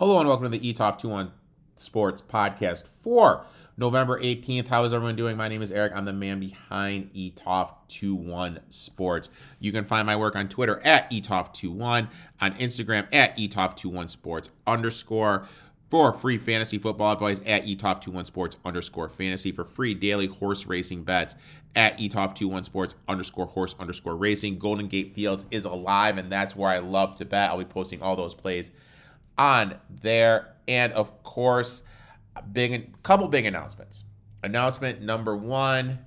Hello and welcome to the ETOFT 21 Sports Podcast for November 18th. How is everyone doing? My name is Erik. I'm the man behind ETOFT 21 Sports. You can find my work on Twitter at ETOFT 21, on Instagram at ETOFT 21 Sports underscore. For free fantasy football advice at ETOFT21 Sports underscore fantasy. For free daily horse racing bets at ETOFT21 Sports underscore horse underscore racing. Golden Gate Fields is alive, and that's where I love to bet. I'll be posting all those plays on there. And of course, big couple big announcements. Announcement number one.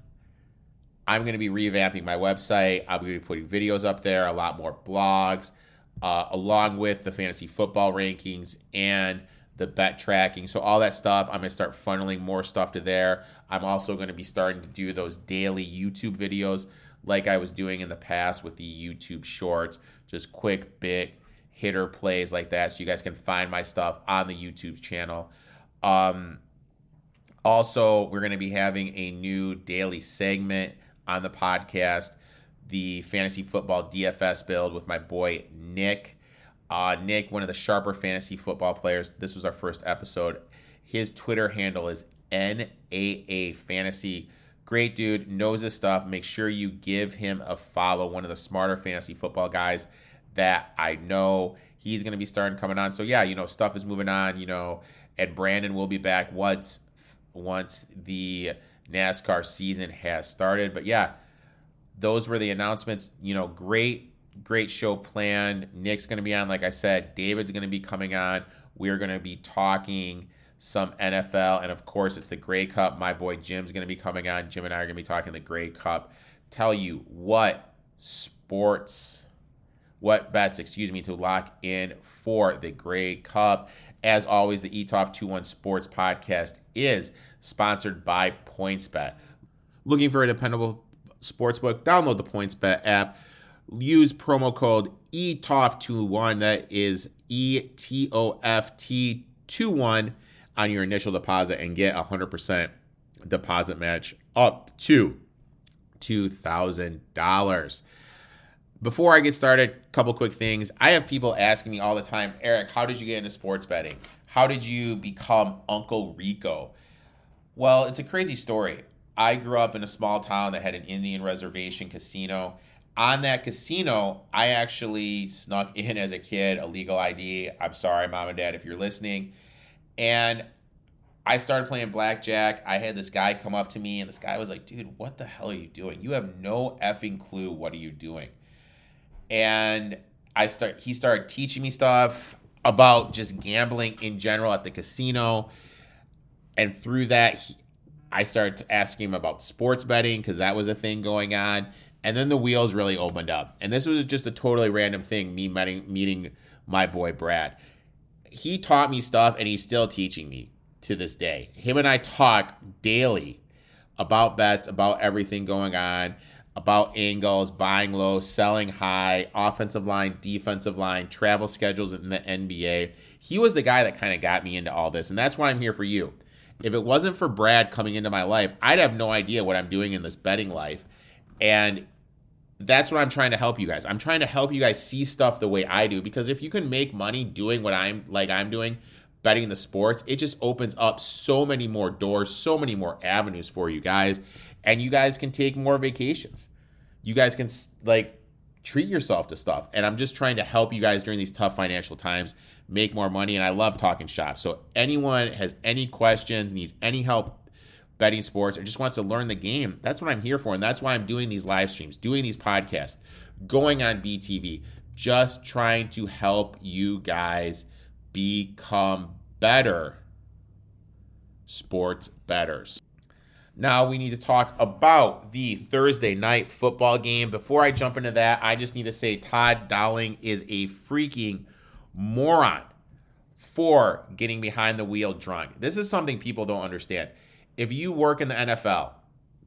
I'm going to be revamping my website. To be putting videos up there, a lot more blogs, uh, along with the fantasy football rankings and the bet tracking. So, all that stuff, I'm going to start funneling more stuff to there. I'm also going to be starting to do those daily YouTube videos like I was doing in the past with the YouTube shorts, just quick bit hitter plays like that. So you guys can find my stuff on the YouTube channel. Um, also, we're going to be having a new daily segment on the podcast, the fantasy football DFS build with my boy Nick. Uh, Nick, one of the sharper fantasy football players. This was our first episode. His Twitter handle is NAA Fantasy. Great dude, knows his stuff. Make sure you give him a follow. One of the smarter fantasy football guys that I know. He's going to be starting coming on. So yeah, you know, stuff is moving on. You know, and Brandon will be back once once the NASCAR season has started. But yeah, those were the announcements. You know, great great show planned. Nick's going to be on, like I said. David's going to be coming on. We're going to be talking some NFL, and of course, it's the Grey Cup. My boy Jim's going to be coming on. Jim and I are going to be talking the Grey Cup. Tell you what sports what bets, excuse me, to lock in for the Grey Cup. As always, the ETOFT 21 Sports Podcast is sponsored by PointsBet. Looking for a dependable sportsbook? Download the PointsBet app. Use promo code ETOFT21. That is E T O F T 21 on your initial deposit and get a 100% deposit match up to $2,000. Before I get started, a couple quick things. I have people asking me all the time, Erik, how did you get into sports betting? How did you become Uncle Rico? Well, it's a crazy story. I grew up in a small town that had an Indian reservation casino. On that casino, I actually snuck in as a kid a legal ID. I'm sorry, mom and dad, if you're listening. And I started playing blackjack. I had this guy come up to me, and this guy was like, dude, what the hell are you doing? You have no effing clue. What are you doing? And I start he started teaching me stuff about just gambling in general at the casino. And through that, he, I started asking him about sports betting because that was a thing going on. And then the wheels really opened up. And this was just a totally random thing, me meeting, meeting my boy Brad. He taught me stuff and he's still teaching me to this day. Him and I talk daily about bets, about everything going on about angles, buying low, selling high, offensive line, defensive line, travel schedules in the NBA. He was the guy that kind of got me into all this, and that's why I'm here for you. If it wasn't for Brad coming into my life, I'd have no idea what I'm doing in this betting life. And that's what I'm trying to help you guys. I'm trying to help you guys see stuff the way I do because if you can make money doing what I'm like I'm doing, betting the sports, it just opens up so many more doors, so many more avenues for you guys and you guys can take more vacations. You guys can like treat yourself to stuff. And I'm just trying to help you guys during these tough financial times make more money. And I love talking shop. So anyone has any questions, needs any help betting sports, or just wants to learn the game, that's what I'm here for. And that's why I'm doing these live streams, doing these podcasts, going on BTV, just trying to help you guys become better sports betters. Now we need to talk about the Thursday night football game. Before I jump into that, I just need to say Todd Downing is a freaking moron for getting behind the wheel drunk. This is something people don't understand. If you work in the NFL,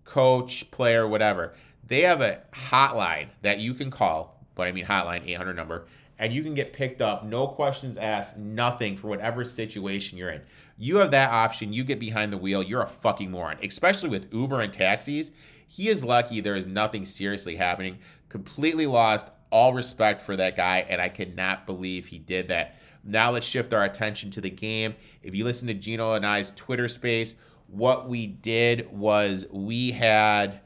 coach, player, whatever, they have a hotline that you can call, but I mean hotline 800 number and you can get picked up, no questions asked, nothing for whatever situation you're in. You have that option. You get behind the wheel. You're a fucking moron, especially with Uber and taxis. He is lucky there is nothing seriously happening. Completely lost all respect for that guy, and I cannot believe he did that. Now let's shift our attention to the game. If you listen to Gino and I's Twitter space, what we did was we had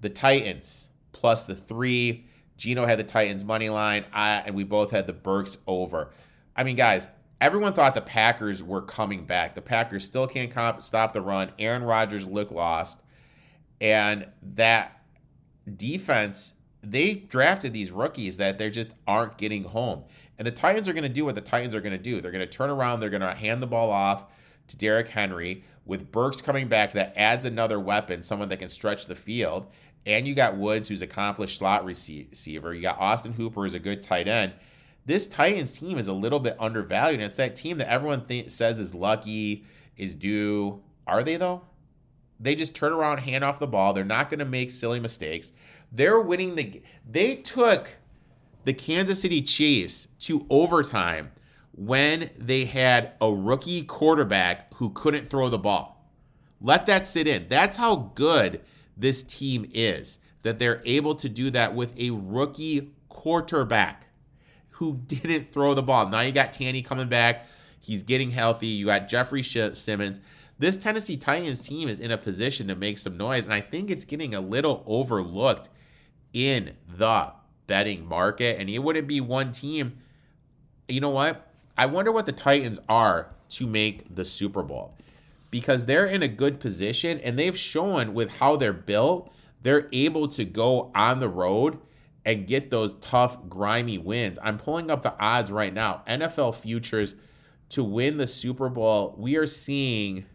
the Titans plus the three. Gino had the Titans money line, I, and we both had the Burks over. I mean, guys, everyone thought the Packers were coming back. The Packers still can't comp- stop the run. Aaron Rodgers looked lost, and that defense they drafted these rookies that they just aren't getting home. And the Titans are going to do what the Titans are going to do. They're going to turn around. They're going to hand the ball off to Derrick Henry with Burks coming back. That adds another weapon, someone that can stretch the field. And you got Woods, who's accomplished slot receiver. You got Austin Hooper, who's a good tight end. This Titans team is a little bit undervalued. And it's that team that everyone th- says is lucky, is due. Are they, though? They just turn around, hand off the ball. They're not going to make silly mistakes. They're winning the. They took the Kansas City Chiefs to overtime when they had a rookie quarterback who couldn't throw the ball. Let that sit in. That's how good this team is that they're able to do that with a rookie quarterback who didn't throw the ball. Now you got Tanny coming back. He's getting healthy. You got Jeffrey Simmons. This Tennessee Titans team is in a position to make some noise, and I think it's getting a little overlooked in the betting market. And it wouldn't be one team. You know what? I wonder what the Titans are to make the Super Bowl because they're in a good position and they've shown with how they're built, they're able to go on the road and get those tough, grimy wins. I'm pulling up the odds right now. NFL futures to win the Super Bowl, we are seeing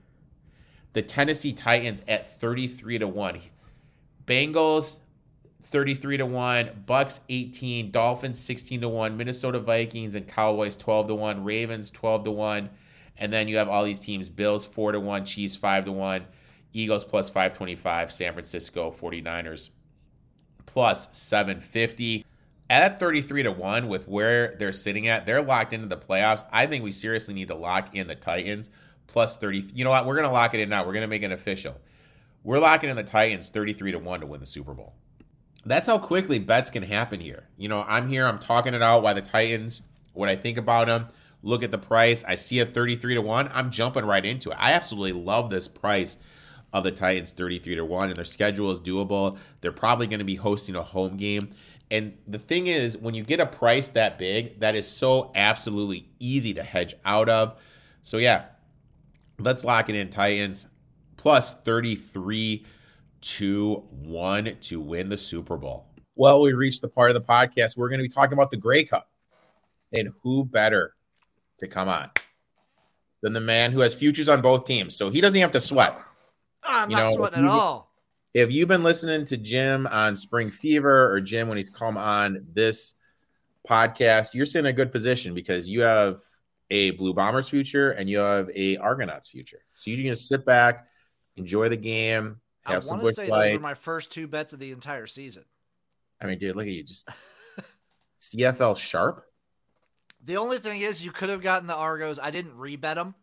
the Tennessee Titans at 33 to 1. Bengals 33 to 1, Bucs 18, Dolphins 16 to 1, Minnesota Vikings and Cowboys 12 to 1, Ravens 12 to 1, and then you have all these teams Bills 4 to 1, Chiefs 5 to 1, Eagles plus 525, San Francisco 49ers plus 750. At 33 to 1 with where they're sitting at, they're locked into the playoffs. I think we seriously need to lock in the Titans plus 30. You know what? We're going to lock it in now. We're going to make it official. We're locking in the Titans 33 to 1 to win the Super Bowl. That's how quickly bets can happen here. You know, I'm here, I'm talking it out why the Titans, what I think about them, look at the price. I see a 33 to 1. I'm jumping right into it. I absolutely love this price of the Titans 33 to 1 and their schedule is doable. They're probably going to be hosting a home game. And the thing is, when you get a price that big, that is so absolutely easy to hedge out of. So, yeah, let's lock it in Titans plus 33 to 1 to win the Super Bowl. Well, we reached the part of the podcast we're going to be talking about the Grey Cup. And who better to come on than the man who has futures on both teams? So he doesn't have to sweat. I'm you not know, sweating at all. If you've been listening to Jim on Spring Fever or Jim when he's come on this podcast, you're sitting in a good position because you have a Blue Bombers future and you have a Argonauts future. So you can just sit back, enjoy the game, have I some Busch say Light. those were my first two bets of the entire season. I mean, dude, look at you, just CFL sharp. The only thing is, you could have gotten the Argos. I didn't rebet them.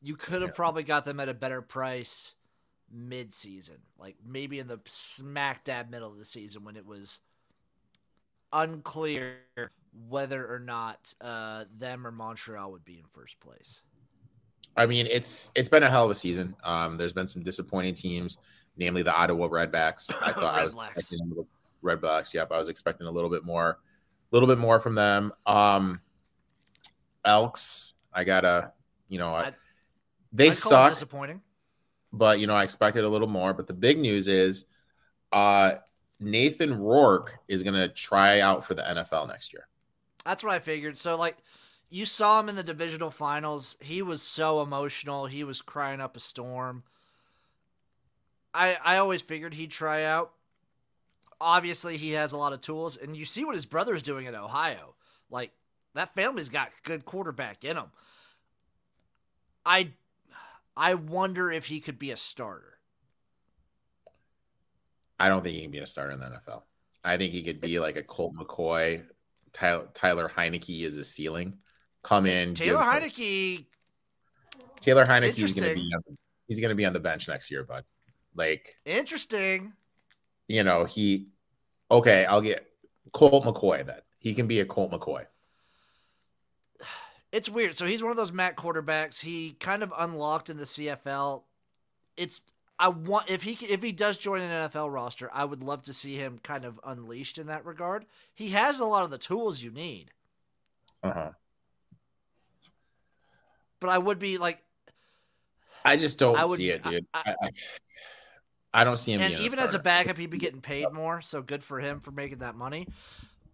You could have yeah. probably got them at a better price mid-season, like maybe in the smack dab middle of the season when it was unclear whether or not uh, them or Montreal would be in first place. I mean, it's it's been a hell of a season. Um, there's been some disappointing teams, namely the Ottawa Redblacks. I thought I was expecting a little, Redblacks. Yep, I was expecting a little bit more, a little bit more from them. Um, Elks, I gotta, you know, I, they suck. Disappointing but you know, I expected a little more. But the big news is uh Nathan Rourke is gonna try out for the NFL next year. That's what I figured. So like you saw him in the divisional finals. He was so emotional. He was crying up a storm. I I always figured he'd try out. Obviously, he has a lot of tools, and you see what his brother's doing in Ohio. Like that family's got good quarterback in them. I I wonder if he could be a starter. I don't think he can be a starter in the NFL. I think he could be like a Colt McCoy. Tyler, Tyler Heinicke is a ceiling. Come in. Taylor Heinicke. Taylor Heinicke is going to be. On, he's going to be on the bench next year, bud. Like interesting. You know he. Okay, I'll get Colt McCoy. Then he can be a Colt McCoy It's weird. So he's one of those Matt quarterbacks. He kind of unlocked in the CFL. It's I want if he if he does join an NFL roster, I would love to see him kind of unleashed in that regard. He has a lot of the tools you need. Uh-huh. But I would be like I just don't I would- see it, dude. I- I, I, don't see him. and even as a backup, he'd be getting paid more, so good for him for making that money.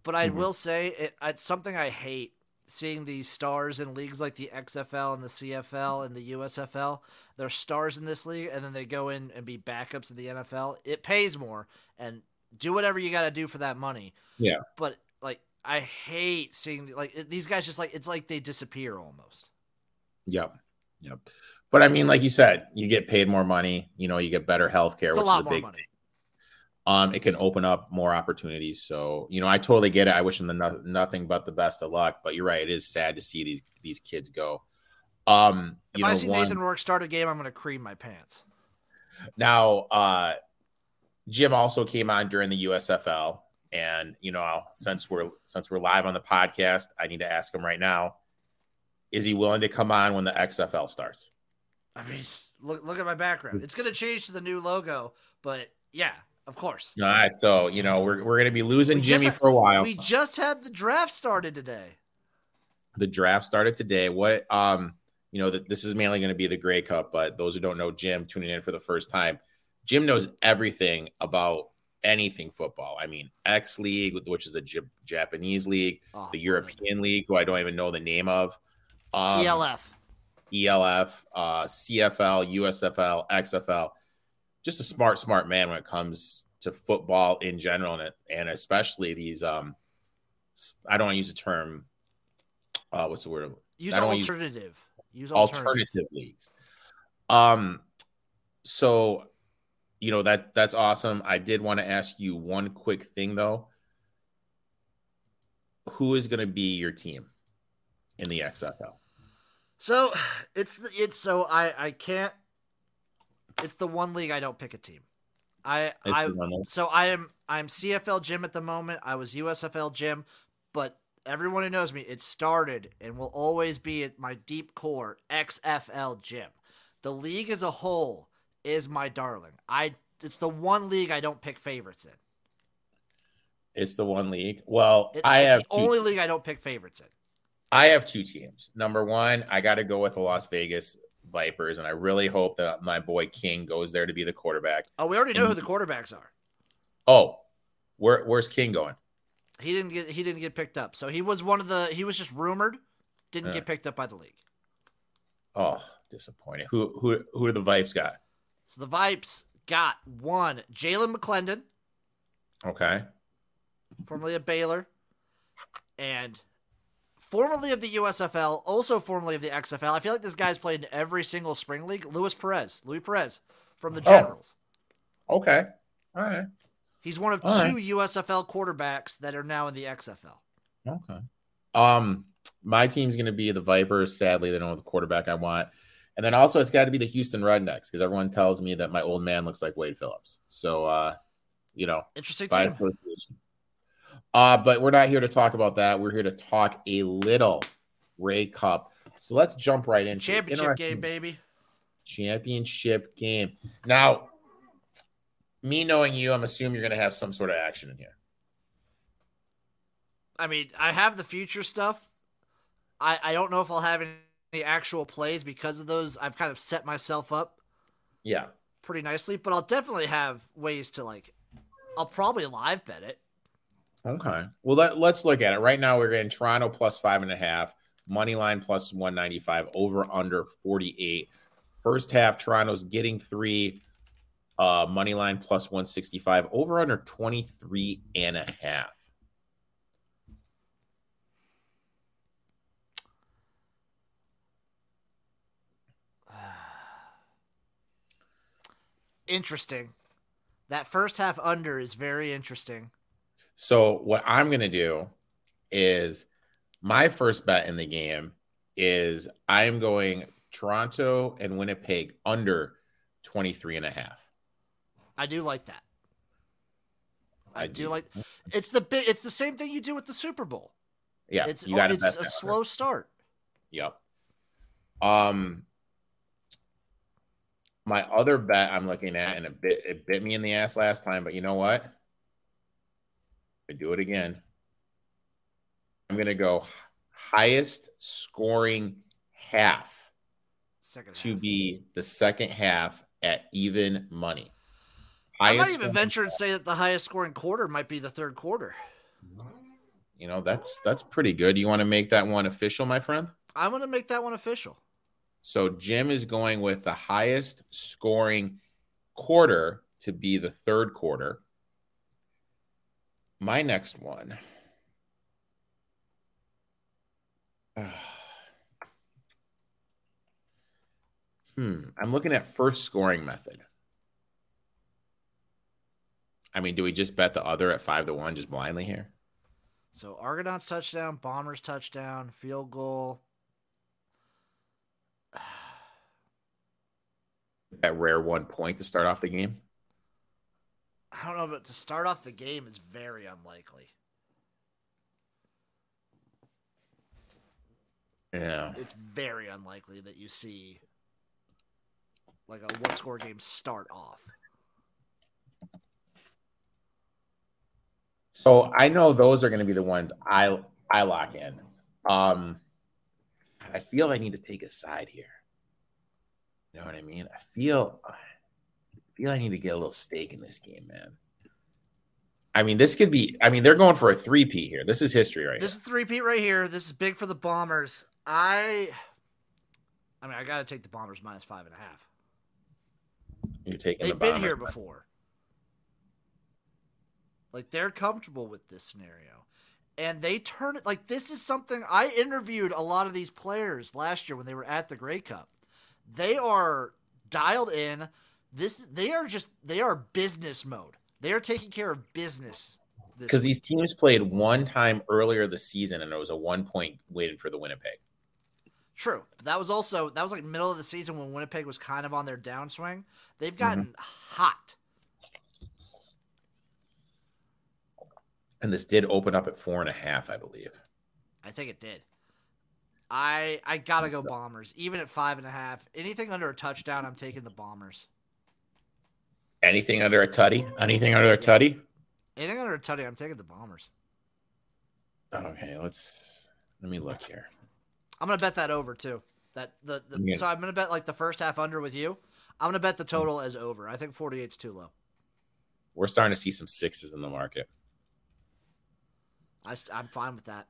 But I Mhm. will say it, it's something I hate seeing these stars in leagues like the XFL and the CFL and the USFL. They're stars in this league, and then they go in and be backups in the NFL. It pays more, and do whatever you got to do for that money. Yeah. But like, I hate seeing like it- these guys just like it's like they disappear almost. Yep. Yep. But I mean, like you said, you get paid more money. You know, you get better health care, which a lot is a more big money. Um, it can open up more opportunities. So, you know, I totally get it. I wish them the no- nothing but the best of luck. But you're right; it is sad to see these these kids go. Um, If you I see one, Nathan Rourke start a game, I'm going to cream my pants. now, uh, Jim also came on during the USFL, and you know, since we're since we're live on the podcast, I need to ask him right now: Is he willing to come on when the XFL starts? I mean, look look at my background. It's going to change to the new logo, but yeah, of course. All right, so you know we're we're gonna be losing We Jimmy had- for a while. We just had the draft started today. the draft started today. What um you know that this is mainly going to be the Grey Cup, but those who don't know Jim tuning in for the first time, Jim knows everything about anything football. I mean, X League, which is a J- Japanese league, Oh, the. European League, who I don't even know the name of, um, ELF. ELF, uh, CFL, USFL, XFL. Just a smart, smart man when it comes to football in general, and and especially these. Um, I don't want to use the term. Uh, what's the word? Use don't use- alternative. Use alternative. alternative leagues. Um, so you know that that's awesome. I did want to ask you one quick thing though. Who is going to be your team in the XFL? So it's it's so I I can't. It's the one league I don't pick a team. I It's I the one that- so I am I'm CFL Jim at the moment. I was USFL Jim, but everyone who knows me, it started and will always be at my deep core XFL Jim. The league as a whole is my darling. I it's the one league I don't pick favorites in. It's the one league. Well, It- I have the only league I don't pick favorites in. I have two teams. Number one, I got to go with the Las Vegas Vipers, and I really hope that my boy King goes there to be the quarterback. Oh, we already know who the quarterbacks are. Oh, where where's King going? He didn't get he didn't get picked up. So he was one of the he was just rumored, didn't Yeah. get picked up by the league. Oh, disappointing. Who who who are the Vipes got? So the Vipes got one Jalan McClendon, Okay. formerly of Baylor, and formerly of the USFL, also formerly of the XFL. I feel like this guy's played in every single spring league. Luis Perez, Louis Perez from the Oh. Generals. Okay. All right. He's one of All two right. USFL quarterbacks that are now in the XFL. Okay. Um, my team's going to be the Vipers. Sadly, they don't have the quarterback I want. And then also, it's got to be the Houston Roughnecks because everyone tells me that my old man looks like Wade Phillips. So, uh, you know, Interesting by team. association. Uh, but we're not here to talk about that. We're here to talk a little Grey Cup. So let's jump right into it. Championship game, baby. Championship game. Now, me knowing you, I'm assuming you're going to have some sort of action in here. I mean, I have the future stuff. I, I don't know if I'll have any, any actual plays because of those. I've kind of set myself up Yeah. pretty nicely, but I'll definitely have ways to like. I'll probably live bet it. Okay. Well, let, let's look at it. Right now, we're in Toronto plus five and a half, money line plus 195, over under 48. First half, Toronto's getting three, uh, money line plus 165, over under 23 and a half. Interesting. That first half under is very interesting. So, what I'm going to do is my first bet in the game is I am going Toronto and Winnipeg under 23 and a half. I do like that. I, I do do. like. It's the big. It's the same thing you do with the Super Bowl. Yeah, It's you it's a slow start. Yep. Um, my other bet I'm looking at, and it bit it bit me in the ass last time, but you know what? I do it again. I'm gonna go highest scoring half Second to half. be the second half at even money. I might even venture and say that the highest scoring quarter might be the third quarter. You know, that's that's pretty good. You want to make that one official, my friend? I'm going to make that one official. So Jim is going with the highest scoring quarter to be the third quarter. My next one. hmm. I'm looking at first scoring method. I mean, do we just bet the other at five to one just blindly here? So Argonauts touchdown, Bombers touchdown, field goal. That rare one point to start off the game. I don't know, but to start off the game is very unlikely. Yeah. It's very unlikely that you see like a one score game start off. So I know those are going to be the ones I I lock in. Um, I feel I need to take a side here. You know what I mean? I feel feel I need to get a little stake in this game, man. I mean, this could be. I mean, they're going for a three P here. This is history, right? This is three P right here. This is big for the Bombers. I, I mean, I got to take the Bombers minus five and a half. You're taking. They've the been here before. Like they're comfortable with this scenario. And they turn it like this is something I interviewed a lot of these players last year when they were at the Grey Cup. They are dialed in. This they are just they are business mode. They are taking care of business. because these teams played one time earlier this season, and it was a one point win for the Winnipeg. True. But that was also that was like middle of the season when Winnipeg was kind of on their downswing. Mm-hmm. They've gotten hot. And this did open up at four and a half, I believe. I think it did. I I gotta go Bombers. Even at five and a half, anything under a touchdown, I'm taking the Bombers. Anything under a tutty? Anything under a tutty? Anything under a tutty? I'm taking the Bombers. Okay, let's let me look here. I'm gonna bet that over too. That the, the Yeah. so I'm gonna bet like the first half under with you. I'm gonna bet the total as over. I think 48's too low. We're starting to see some sixes in the market. I, am fine with that.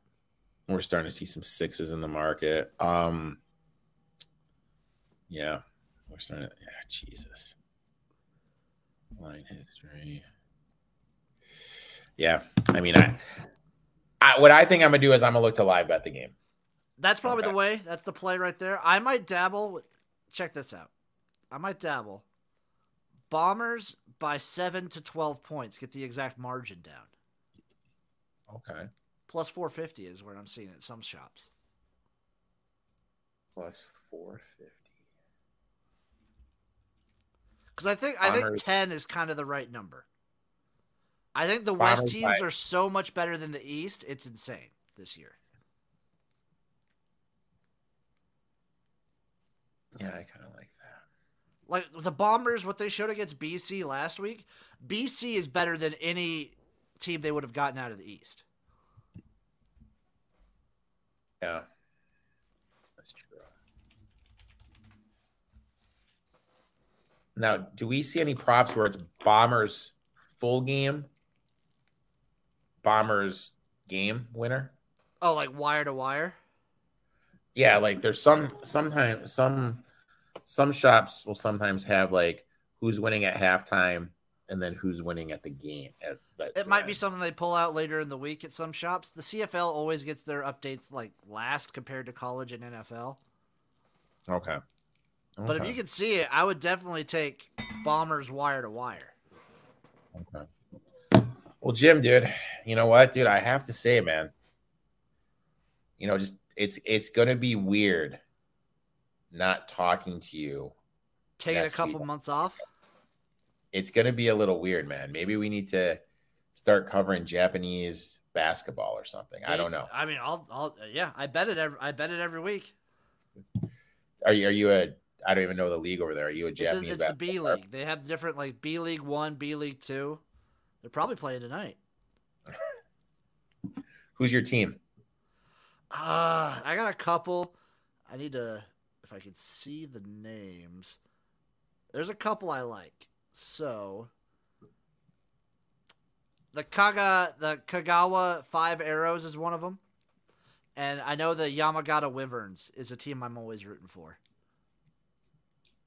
We're starting to see some sixes in the market. Um, yeah, we're starting to. Yeah, Jesus. Line history. Yeah, I mean, I, I what I think I'm gonna do is I'm gonna look to live bet the game. That's probably Okay. the way. That's the play right there. I might dabble. With, check this out. I might dabble. Bombers by seven to twelve points. Get the exact margin down. Okay, Plus four fifty is where I'm seeing it at some shops. plus four fifty. Because I think I think Bombers- ten is kind of the right number. I think the Bombers West teams by- are so much better than the East. It's insane this year. Yeah, I kind of like that. Like the Bombers, what they showed against BC last week, BC is better than any team they would have gotten out of the East. Yeah, that's true. Now, do we see any props where it's Bombers full game, Bombers game winner? Oh, like wire to wire. Yeah, like there's some sometimes some some shops will sometimes have like who's winning at halftime and then who's winning at the game. At, It might be something they pull out later in the week at some shops. The CFL always gets their updates like last compared to college and NFL. okay. But if you could see it, I would definitely take Bombers wire to wire. Okay. Well, Jim, dude, you know what, dude? I have to say, man. You know, just it's it's gonna be weird not talking to you. Taking a couple week. months off. It's gonna be a little weird, man. Maybe we need to start covering Japanese basketball or something. I don't know. I mean, I'll, I'll, yeah, I bet it every, I bet it every week. Are you are you a I don't even know the league over there. Are you a It's, Japanese it's the B? League. They have different like B League One, B League Two. They're probably playing tonight. Who's your team? Uh, I got a couple. I need to, if I could see the names. There's a couple I like. So, the Kaga, the Kagawa Five Arrows is one of them, and I know the Yamagata Wyverns is a team I'm always rooting for.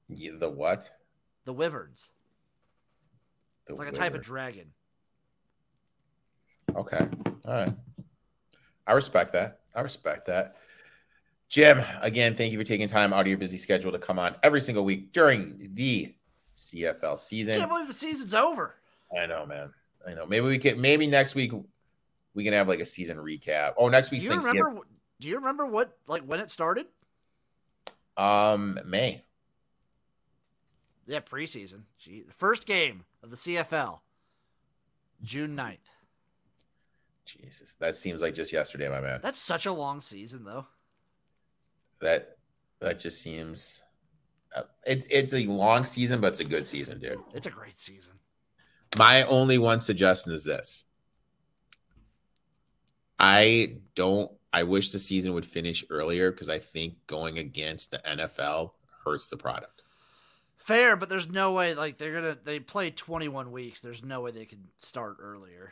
Yeah, the what? The Wyverns. The It's like a type of dragon. Okay. All right. I respect that. I respect that. Jim, again, thank you for taking time out of your busy schedule to come on every single week during the CFL season. I can't believe the season's over. I know, man. I know. Maybe we could. Maybe next week we can have like a season recap. Oh, next week. Do you remember? Do you remember what like when it started? Um, May. Yeah, preseason. Gee, the first game of the CFL, June 9th. Jesus, that seems like just yesterday, my man. That's such a long season, though. That that just seems. Uh, it, it's a long season, but it's a good season, dude. It's a great season. My only one suggestion is this. I don't I wish the season would finish earlier because I think going against the NFL hurts the product. Fair, but there's no way like they're gonna they play 21 weeks. There's no way they could start earlier.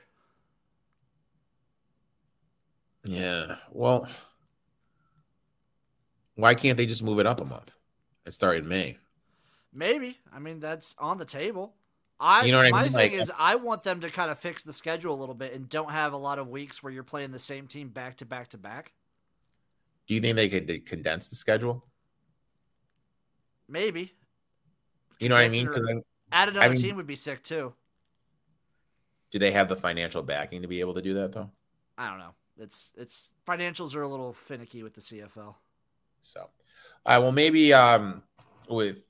Yeah. Well, why can't they just move it up a month and start in May? Maybe. I mean, that's on the table. I You know what I my mean? thing Like- is I want them to kind of fix the schedule a little bit and don't have a lot of weeks where you're playing the same team back to back to back. Do you think they could condense the schedule? Maybe. You know what I mean? it Because or- Add another mean- team would be sick too. do they have the financial backing to be able to do that though? I don't know. It's it's financials are a little finicky with the CFL. So, all right. Well, maybe um, with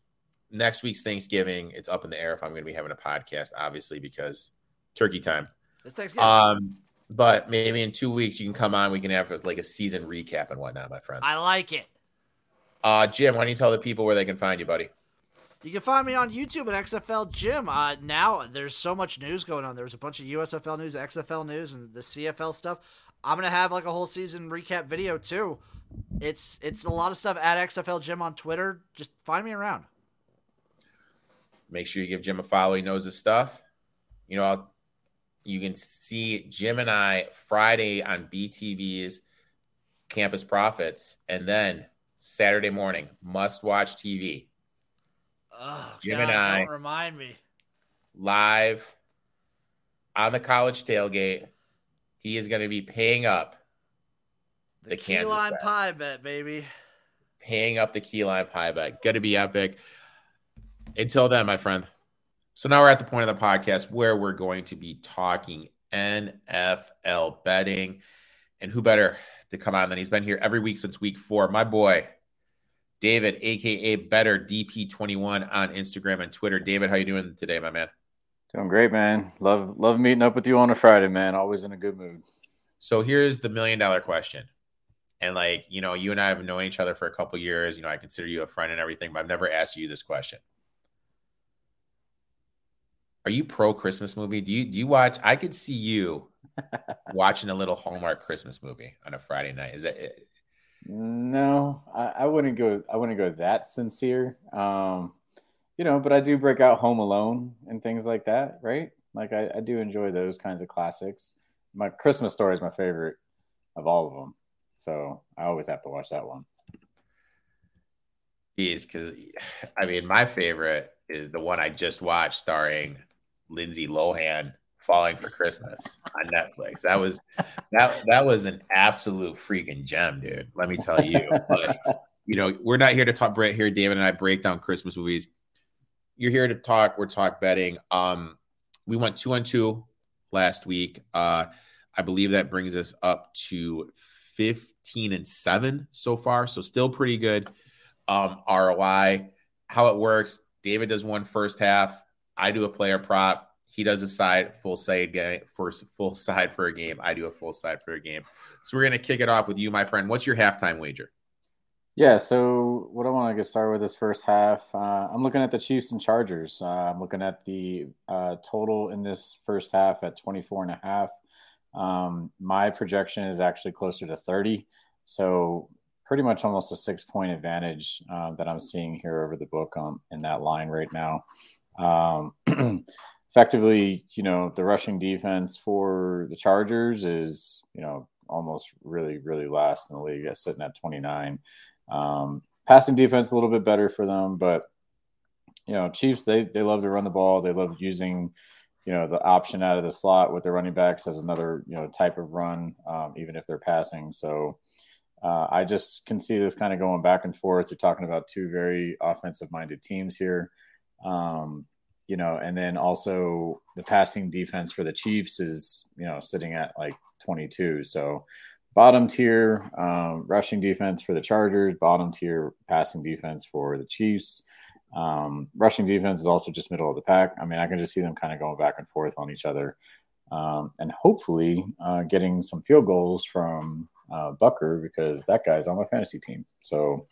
next week's Thanksgiving, it's up in the air if I'm going to be having a podcast, obviously, because turkey time. It's Thanksgiving. Um, but maybe in two weeks you can come on. We can have like a season recap and whatnot, my friend. I like it. Uh, Jim, why don't you tell the people where they can find you, buddy? You can find me on YouTube at XFL Jim. Uh, now there's so much news going on. There's a bunch of USFL news, XFL news, and the CFL stuff. I'm gonna have like a whole season recap video too. It's it's a lot of stuff at XFL Jim on Twitter. Just find me around. Make sure you give Jim a follow. He knows his stuff. You know, I'll, you can see Jim and I Friday on BTV's Campus Profits, and then Saturday morning, must watch TV Oh, God, and I- don't remind me. live on the college tailgate. He is going to be paying up, The, The key Kansas lime bet. pie bet, baby. paying up the key lime pie bet. Going to be epic. Until then, my friend. So now we're at the point of the podcast where we're going to be talking NFL betting. And who better to come on than he's been here every week since week four? My boy, David, aka Bettor DP21 on Instagram and Twitter. David, how you doing today, my man? Doing great, man. Love love meeting up with you on a Friday, man. Always in a good mood. So here's the million dollar question. And like, you know, you and I have known each other for a couple years. You know, I consider you a friend and everything, but I've never asked you this question. Are you pro Christmas movie? Do you do you watch? I could see you watching a little Hallmark Christmas movie on a Friday night. Is that No, I, I wouldn't go. I wouldn't go that sincere. Um, you know, but I do break out Home Alone and things like that, right? Like I, I do enjoy those kinds of classics. My Christmas story is my favorite of all of them, so I always have to watch that one. is because I mean, my favorite is the one I just watched starring Lindsay Lohan falling for Christmas on Netflix. That was that that was an absolute freaking gem, dude. Let me tell you. But you know, we're not here to talk Brett here, David and I break down Christmas movies. You're here to talk, we're talk betting. Um, we went two on two last week. Uh, I believe that brings us up to 15 and 7 so far. So still pretty good um, ROI. How it works: David does one first half. I do a player prop. He does a side full side game first full side for a game. I do a full side for a game. So we're gonna kick it off with you, my friend. What's your halftime wager? Yeah, so what I want to get started with this first half, uh, I'm looking at the Chiefs and Chargers. Uh, I'm looking at the uh, total in this first half at 24 and a half. Um, my projection is actually closer to 30. So pretty much almost a six point advantage uh, that I'm seeing here over the book on in that line right now. Um, effectively, you know, the rushing defense for the Chargers is, you know, almost really, really last in the league, sitting at 29. Um, passing defense a little bit better for them, but you know, Chiefs they they love to run the ball. They love using you know the option out of the slot with their running backs as another you know type of run, um, even if they're passing. So uh, I just can see this kind of going back and forth. You're talking about two very offensive minded teams here. Um, you know, and then also the passing defense for the Chiefs is, you know, sitting at like 22. So bottom tier um, rushing defense for the Chargers, bottom tier passing defense for the Chiefs. Um, rushing defense is also just middle of the pack. I mean, I can just see them kind of going back and forth on each other, um, and hopefully uh, getting some field goals from uh, Butker because that guy's on my fantasy team. So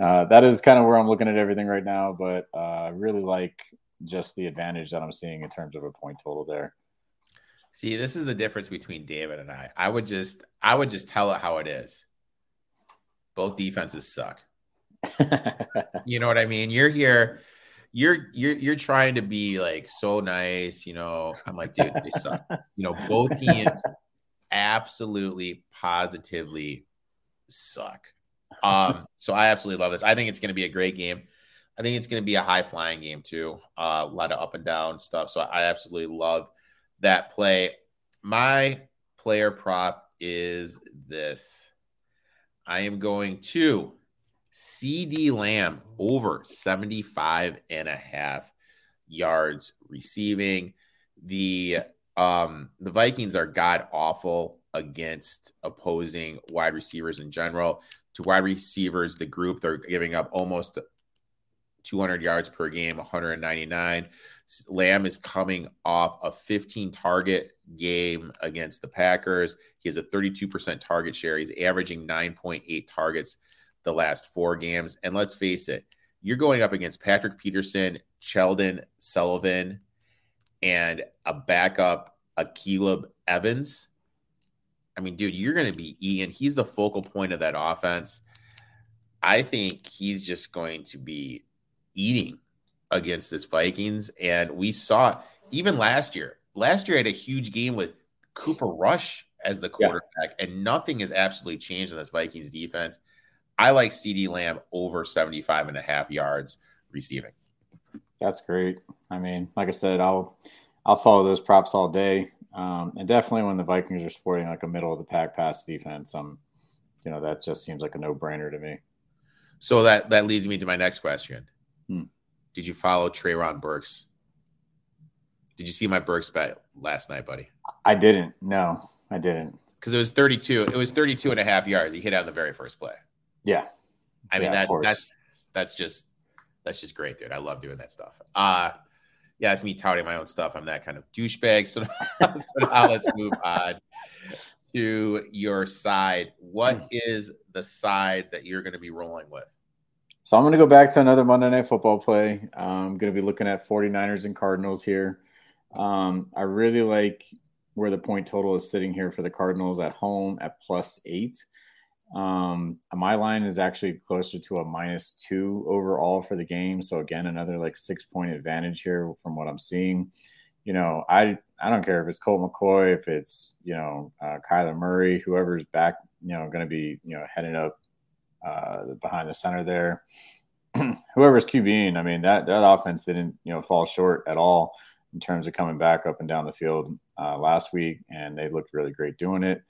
uh, that is kind of where I'm looking at everything right now. But uh, I really like just the advantage that I'm seeing in terms of a point total there. See, this is the difference between David and I. I would just I would just tell it how it is. Both defenses suck. you know what I mean? You're here, you're you're you're trying to be like so nice, you know. I'm like, dude, they suck. You know, both teams absolutely positively suck. Um, so I absolutely love this. I think it's gonna be a great game. I think it's gonna be a high flying game too. Uh, a lot of up and down stuff. So I absolutely love that play. My player prop is this. I am going to CeeDee Lamb over 75 and a half yards receiving. The um the Vikings are god awful against opposing wide receivers in general. To wide receivers, the group they're giving up almost 200 yards per game, 199. Lamb is coming off a 15 target game against the Packers. He has a 32% target share. He's averaging 9.8 targets the last four games. And let's face it, you're going up against Patrick Peterson, Chandon Sullivan, and a backup, Akayleb Evans. I mean, dude, you're going to be Ian. He's the focal point of that offense. I think he's just going to be eating against this Vikings. And we saw even last year, last year I had a huge game with Cooper Rush as the quarterback, yeah. and nothing has absolutely changed in this Vikings defense. I like CeeDee Lamb over 75 and a half yards receiving. That's great. I mean, like I said, I'll I'll follow those props all day. Um, and definitely when the Vikings are sporting like a middle of the pack pass defense, um, you know, that just seems like a no brainer to me. So that that leads me to my next question. Hmm. Did you follow Treylon Burks? Did you see my Burks bet last night, buddy? I didn't. No, I didn't. Because it was 32. It was 32 and a half yards. He hit out the very first play. Yeah. I mean, yeah, that that's that's just that's just great, dude. I love doing that stuff. Uh yeah, it's me touting my own stuff. I'm that kind of douchebag. So, so now let's move on to your side. What hmm. the side that you're going to be rolling with? So I'm going to go back to another Monday Night Football play. I'm going to be looking at 49ers and Cardinals here. Um, I really like where the point total is sitting here for the Cardinals at home at plus eight. Um, my line is actually closer to a minus two overall for the game. So again, another like six point advantage here from what I'm seeing. You know, I I don't care if it's Colt McCoy, if it's you know uh, Kyler Murray, whoever's back, you know, going to be you know heading up uh, behind the center there. Whoever's QBing, I mean that that offense didn't you know fall short at all in terms of coming back up and down the field uh, last week, and they looked really great doing it.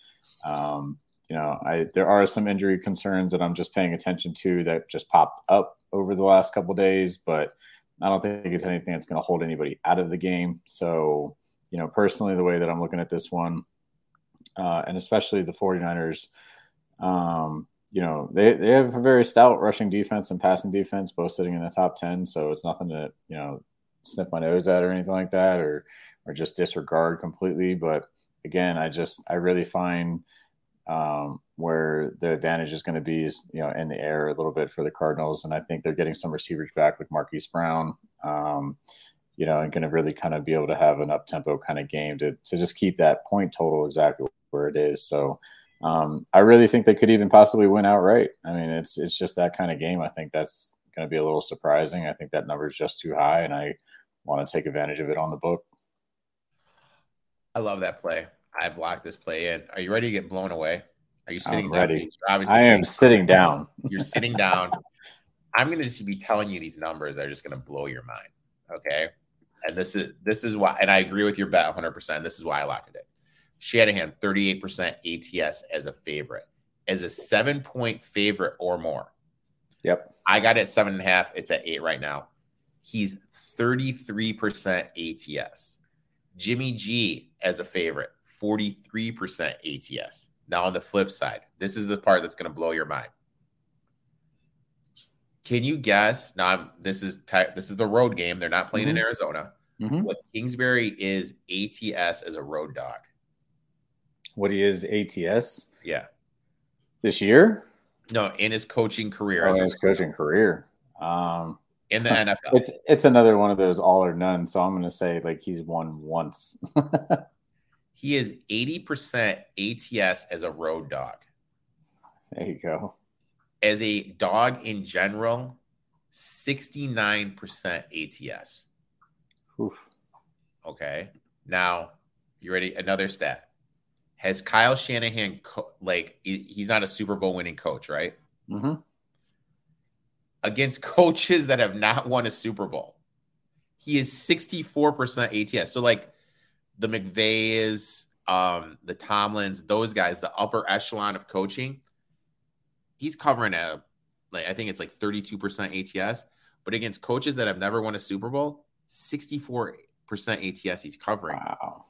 Um, you know, I there are some injury concerns that I'm just paying attention to that just popped up over the last couple days, but I don't think it's anything that's going to hold anybody out of the game. So, you know, personally, the way that I'm looking at this one, uh, and especially the 49ers, um, you know, they, they have a very stout rushing defense and passing defense, both sitting in the top 10. So it's nothing to, you know, sniff my nose at or anything like that or, or just disregard completely. But again, I just, I really find um, where the advantage is going to be is you know in the air a little bit for the Cardinals, and I think they're getting some receivers back with Marquise Brown. Um, you know, and going to really kind of be able to have an up tempo kind of game to to just keep that point total exactly where it is. So um, I really think they could even possibly win outright. I mean, it's it's just that kind of game. I think that's going to be a little surprising. I think that number is just too high, and I want to take advantage of it on the book. I love that play. I've locked this play in. Are you ready to get blown away? Are you sitting I'm down? ready. I am sitting down. You're sitting down. I'm going to just be telling you these numbers that are just going to blow your mind. Okay. And this is this is why, and I agree with your bet 100. percent This is why I locked it in. Shanahan 38% ATS as a favorite, as a seven point favorite or more. Yep. I got it seven and a half. It's at eight right now. He's 33% ATS. Jimmy G as a favorite, 43% ATS. Now, on the flip side, this is the part that's going to blow your mind. Can you guess? Now, I'm, this is this is the road game. They're not playing mm-hmm. in Arizona. Mm-hmm. What Kingsbury is ATS as a road dog? What he is ATS? Yeah. This year? No, in his coaching career. Oh, in his coaching career, Um, in the NFL. It's it's another one of those all or none. So I'm going to say like he's won once. he is 80% ATS as a road dog. There you go. As a dog in general, 69% ATS. Oof. Okay. Now, you ready? Another stat. Has Kyle Shanahan, co- like, he's not a Super Bowl winning coach, right? Mm-hmm against coaches that have not won a Super Bowl. He is 64% ATS. So like the McVays, um, the Tomlins, those guys, the upper echelon of coaching, he's covering a like I think it's like 32% ATS. But against coaches that have never won a Super Bowl, 64% ATS he's covering. Wow.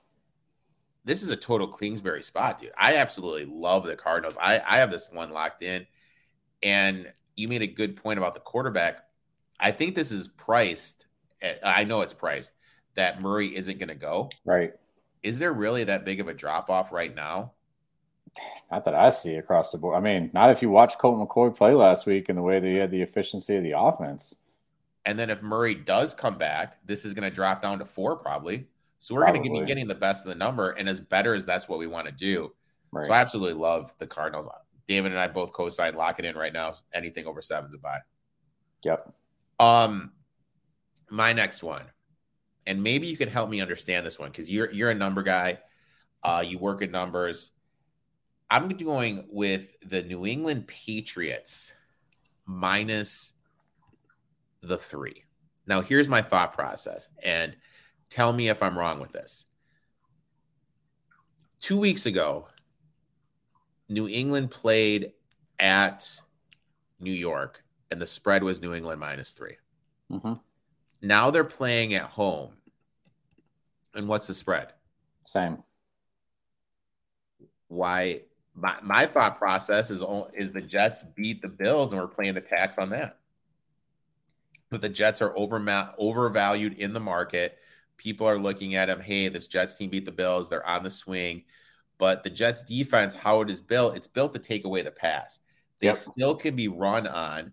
This is a total Kingsbury spot, dude. I absolutely love the Cardinals. I, I have this one locked in. And you made a good point about the quarterback. I think this is priced. At, I know it's priced that Murray isn't going to go. Right. Is there really that big of a drop off right now? Not that I see across the board. I mean, not if you watch Colt McCoy play last week and the way that he had the efficiency of the offense. And then if Murray does come back, this is going to drop down to four probably. So we're going to be getting the best of the number, and as better as that's what we want to do. Right. So I absolutely love the Cardinals. David and I both co-sign lock it in right now. Anything over seven's a buy. Yep. Um, my next one, and maybe you can help me understand this one because you're you're a number guy. Uh, you work in numbers. I'm going with the New England Patriots minus the three. Now, here's my thought process, and tell me if I'm wrong with this. Two weeks ago, New England played at New York, and the spread was New England minus 3 mm-hmm. Now they're playing at home. And what's the spread? Same. Why? My, my thought process is is the Jets beat the Bills and we're playing the tax on that. But the Jets are over overvalued in the market. People are looking at them. Hey, this Jets team beat the Bills. They're on the swing. But the Jets defense, how it is built, it's built to take away the pass. They yep. still can be run on.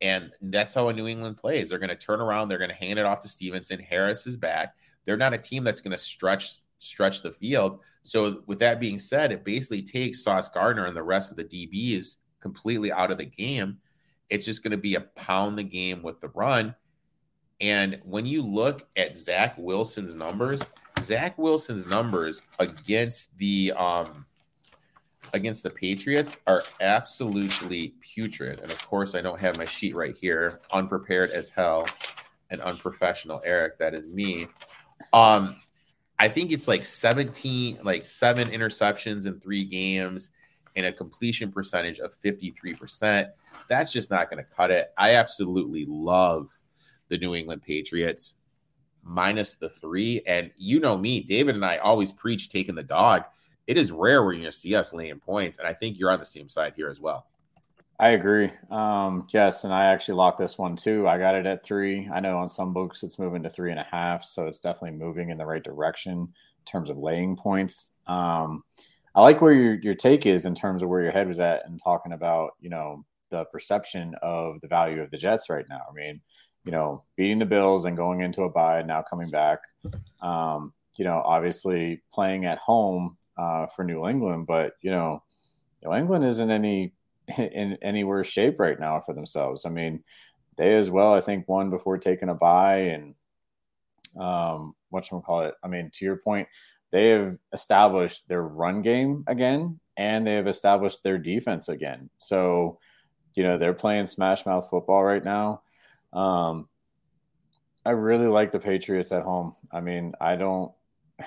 And that's how a New England plays. They're going to turn around. They're going to hand it off to Stevenson. Harris is back. They're not a team that's going to stretch stretch the field. So with that being said, it basically takes Sauce Gardner and the rest of the DBs completely out of the game. It's just going to be a pound the game with the run. And when you look at Zach Wilson's numbers, Zach Wilson's numbers against the um against the Patriots are absolutely putrid. And of course, I don't have my sheet right here. Unprepared as hell and unprofessional. Erik, that is me. Um, I think it's like 17, like seven interceptions in three games and a completion percentage of 53%. That's just not going to cut it. I absolutely love the New England Patriots minus the three. And you know me, David and I always preach taking the dog. It is rare when you see us laying points, and I think you're on the same side here as well. I agree. Um, yes, and I actually locked this one too. I got it at three. I know on some books it's moving to three and a half, so it's definitely moving in the right direction in terms of laying points. Um, I like where your your take is in terms of where your head was at and talking about you know the perception of the value of the Jets right now. I mean, you know, beating the Bills and going into a bye, now coming back. Um, you know, obviously playing at home uh, for New England, but you know, New England isn't any in any worse shape right now for themselves. I mean, they as well, I think, won before taking a bye, and um, what should we call it? I mean, to your point, they have established their run game again, and they have established their defense again. So, you know, they're playing smash mouth football right now. Um, I really like the Patriots at home. I mean, I don't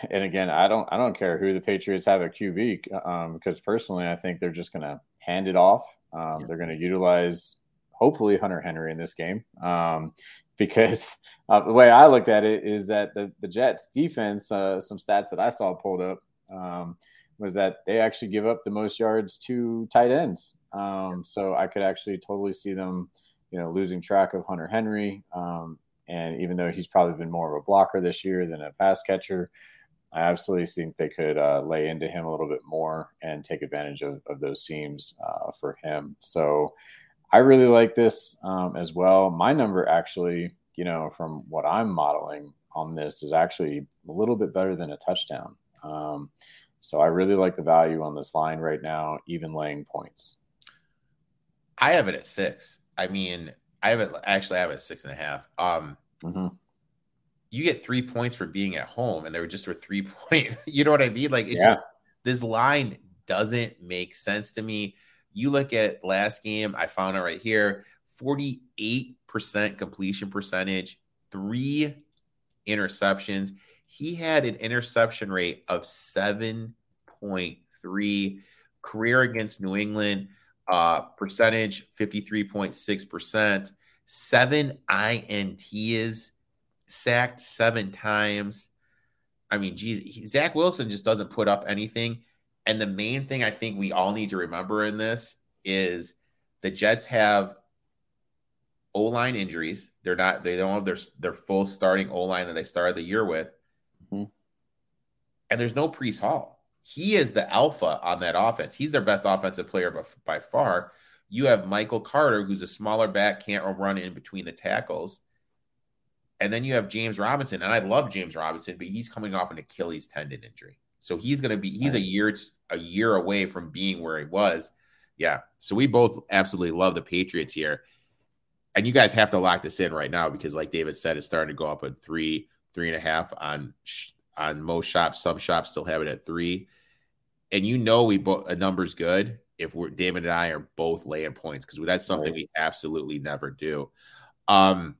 and again, I don't I don't care who the Patriots have at QB um, because personally, I think they're just going to hand it off. Um, yeah. They're going to utilize hopefully Hunter Henry in this game um, because uh, the way I looked at it is that the the Jets defense, uh, some stats that I saw pulled up um, was that they actually give up the most yards to tight ends. Um, so I could actually totally see them, you know, losing track of Hunter Henry. Um, and even though he's probably been more of a blocker this year than a pass catcher, I absolutely think they could uh, lay into him a little bit more and take advantage of, of those seams uh, for him. So I really like this um, as well. My number actually, you know, from what I'm modeling on this is actually a little bit better than a touchdown. Um, so I really like the value on this line right now, even laying points. I have it at six. I mean, I have it actually I have it at six and a half. Um, mm-hmm you get three points for being at home, and they were just for three point. You know what I mean? Like, it's yeah. just, this line doesn't make sense to me. You look at last game, I found it right here 48% completion percentage, three interceptions. He had an interception rate of 7.3. Career against New England, uh, percentage 53.6%. Seven INTs sacked seven times. I mean, geez, Zach Wilson just doesn't put up anything. And the main thing I think we all need to remember in this is the Jets have O line injuries. They're not. They don't have their their full starting O line that they started the year with. Mm-hmm. And there's no Breece Hall. He is the alpha on that offense. He's their best offensive player by, by far. You have Michael Carter, who's a smaller back, can't run in between the tackles. And then you have James Robinson, and I love James Robinson, but he's coming off an Achilles tendon injury, so he's going to be he's a year a year away from being where he was. Yeah, so we both absolutely love the Patriots here, and you guys have to lock this in right now because, like David said, it's starting to go up at three, three and a half on on most shops. Some shops still have it at three, and you know we both a number's good if we're David and I are both laying points because that's something right. we absolutely never do. Um,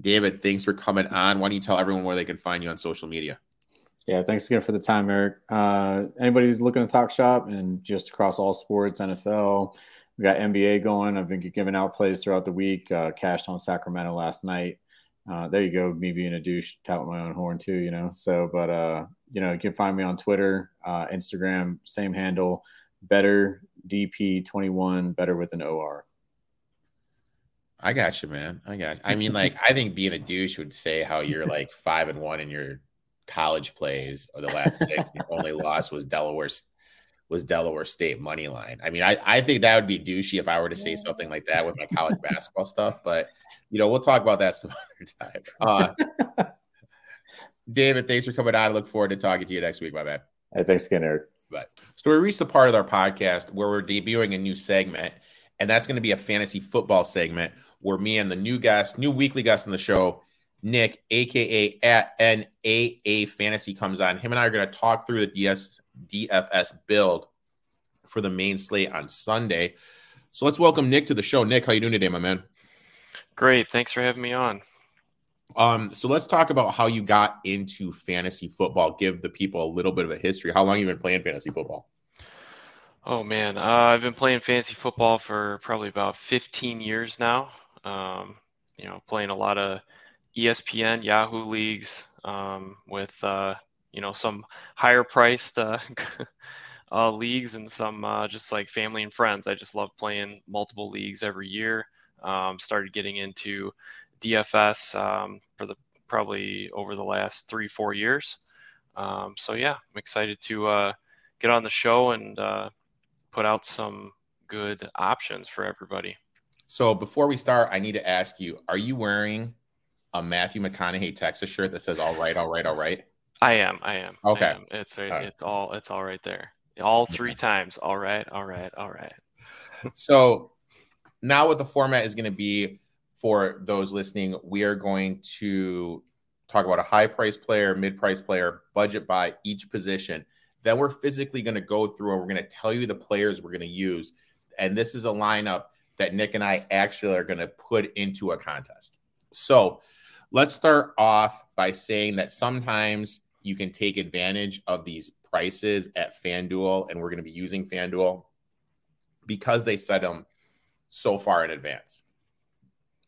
David, thanks for coming on. Why don't you tell everyone where they can find you on social media? Yeah, thanks again for the time, Erik. Uh, anybody who's looking to talk shop and just across all sports, NFL, we got NBA going. I've been giving out plays throughout the week. Uh, cashed on Sacramento last night. Uh, there you go. Me being a douche, tout my own horn too, you know. So, but uh, you know, you can find me on Twitter, uh, Instagram, same handle, Bettor DP21, bettor with an OR. I got you, man. I got. You. I mean, like, I think being a douche would say how you're like five and one in your college plays or the last six. the only loss was Delaware was Delaware State money line. I mean, I, I think that would be douchey if I were to say something like that with my college basketball stuff. But you know, we'll talk about that some other time. Uh, David, thanks for coming on. I look forward to talking to you next week, my man. Hey, thanks again, Erik. But so we reached the part of our podcast where we're debuting a new segment, and that's going to be a fantasy football segment where me and the new guest, new weekly guest on the show, Nick, aka at NAA Fantasy, comes on. Him and I are going to talk through the DS DFS build for the main slate on Sunday. So let's welcome Nick to the show. Nick, how you doing today, my man? Great. Thanks for having me on. Um, so let's talk about how you got into fantasy football. Give the people a little bit of a history. How long you been playing fantasy football? Oh man, uh, I've been playing fantasy football for probably about 15 years now. Um, you know, playing a lot of ESPN, Yahoo leagues um, with uh, you know some higher priced uh, uh, leagues and some uh, just like family and friends. I just love playing multiple leagues every year. Um, started getting into DFS um, for the probably over the last three four years. Um, so yeah, I'm excited to uh, get on the show and uh, put out some good options for everybody. So before we start, I need to ask you: Are you wearing a Matthew McConaughey Texas shirt that says "All right, all right, all right"? I am. I am. Okay. I am. It's right, All right. It's all. It's all right there. All three times. All right. All right. All right. so now what the format is going to be for those listening, we are going to talk about a high price player, mid price player, budget by each position. Then we're physically going to go through and we're going to tell you the players we're going to use. And this is a lineup that Nick and I actually are going to put into a contest. So let's start off by saying that sometimes you can take advantage of these prices at FanDuel, and we're going to be using FanDuel because they set them so far in advance.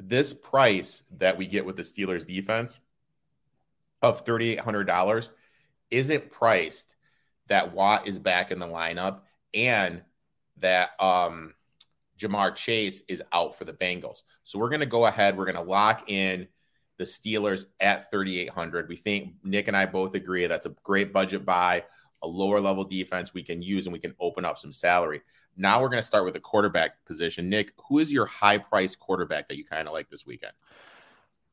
This price that we get with the Steelers defense of $3,800 isn't priced that Watt is back in the lineup and that um, Ja'Marr Chase is out for the Bengals. So we're going to go ahead. We're going to lock in the Steelers at 3,800. We think Nick and I both agree that's a great budget buy, a lower level defense we can use, and we can open up some salary. Now we're going to start with the quarterback position. Nick, who is your high price quarterback that you kind of like this weekend?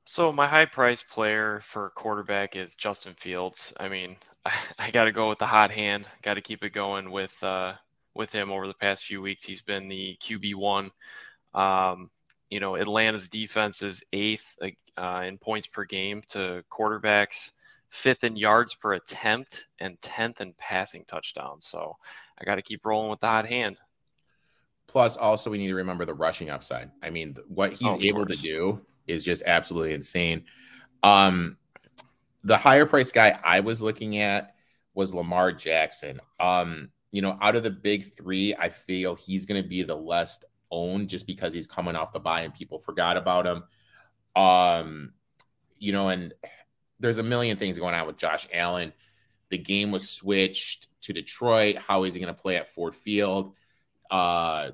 So my high price player for quarterback is Justin Fields. I mean, I, I got to go with the hot hand. Got to keep it going with uh, with him over the past few weeks. He's been the QB one. Um, you know, Atlanta's defense is eighth uh, in points per game to quarterbacks, fifth in yards per attempt, and tenth in passing touchdowns. So I got to keep rolling with the hot hand. Plus, also we need to remember the rushing upside. I mean, what he's Oh, able to do is just absolutely insane. Um, the higher price guy I was looking at was Lamar Jackson. Um, you know, out of the big three, I feel he's going to be the less owned just because he's coming off the bye and people forgot about him. Um, you know, and there's a million things going on with Josh Allen. The game was switched to Detroit. How is he going to play at Ford Field? Uh,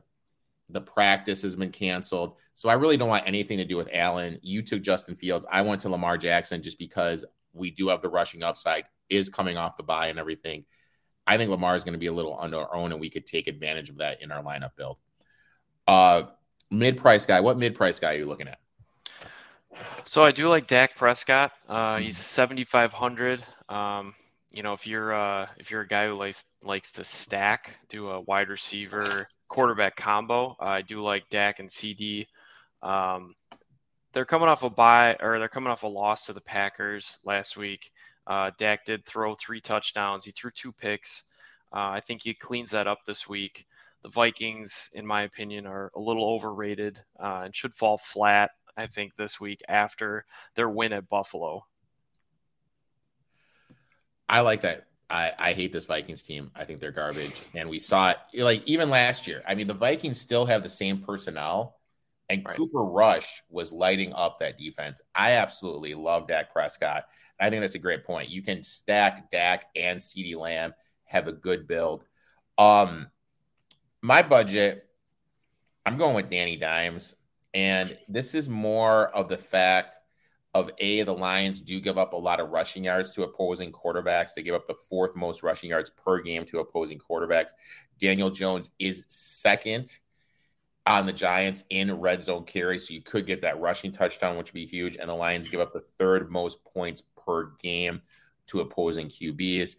the practice has been canceled. So I really don't want anything to do with Allen. You took Justin Fields. I went to Lamar Jackson just because we do have the rushing upside, is coming off the bye and everything. I think Lamar is going to be a little under our own, and we could take advantage of that in our lineup build. Uh, mid price guy. What mid price guy are you looking at? So I do like Dak Prescott. Uh, he's 7,500. Um, you know, if you're uh, if you're a guy who likes likes to stack, do a wide receiver quarterback combo. I do like Dak and CeeDee. Um, they're coming off a bye or they're coming off a loss to the Packers last week. Uh, Dak did throw three touchdowns. He threw two picks. Uh, I think he cleans that up this week. The Vikings, in my opinion, are a little overrated uh, and should fall flat. I think this week after their win at Buffalo. I like that. I, I hate this Vikings team. I think they're garbage. And we saw it like even last year. I mean, the Vikings still have the same personnel, and Right. Cooper Rush was lighting up that defense. I absolutely love Dak Prescott. I think that's a great point. You can stack Dak and CeeDee Lamb, have a good build. Um, my budget, I'm going with Danny Dimes, and this is more of the fact of a the Lions do give up a lot of rushing yards to opposing quarterbacks. They give up the fourth most rushing yards per game to opposing quarterbacks. Daniel Jones is second on the Giants in red zone carry, so you could get that rushing touchdown, which would be huge. And the Lions give up the third most points per game to opposing QBs.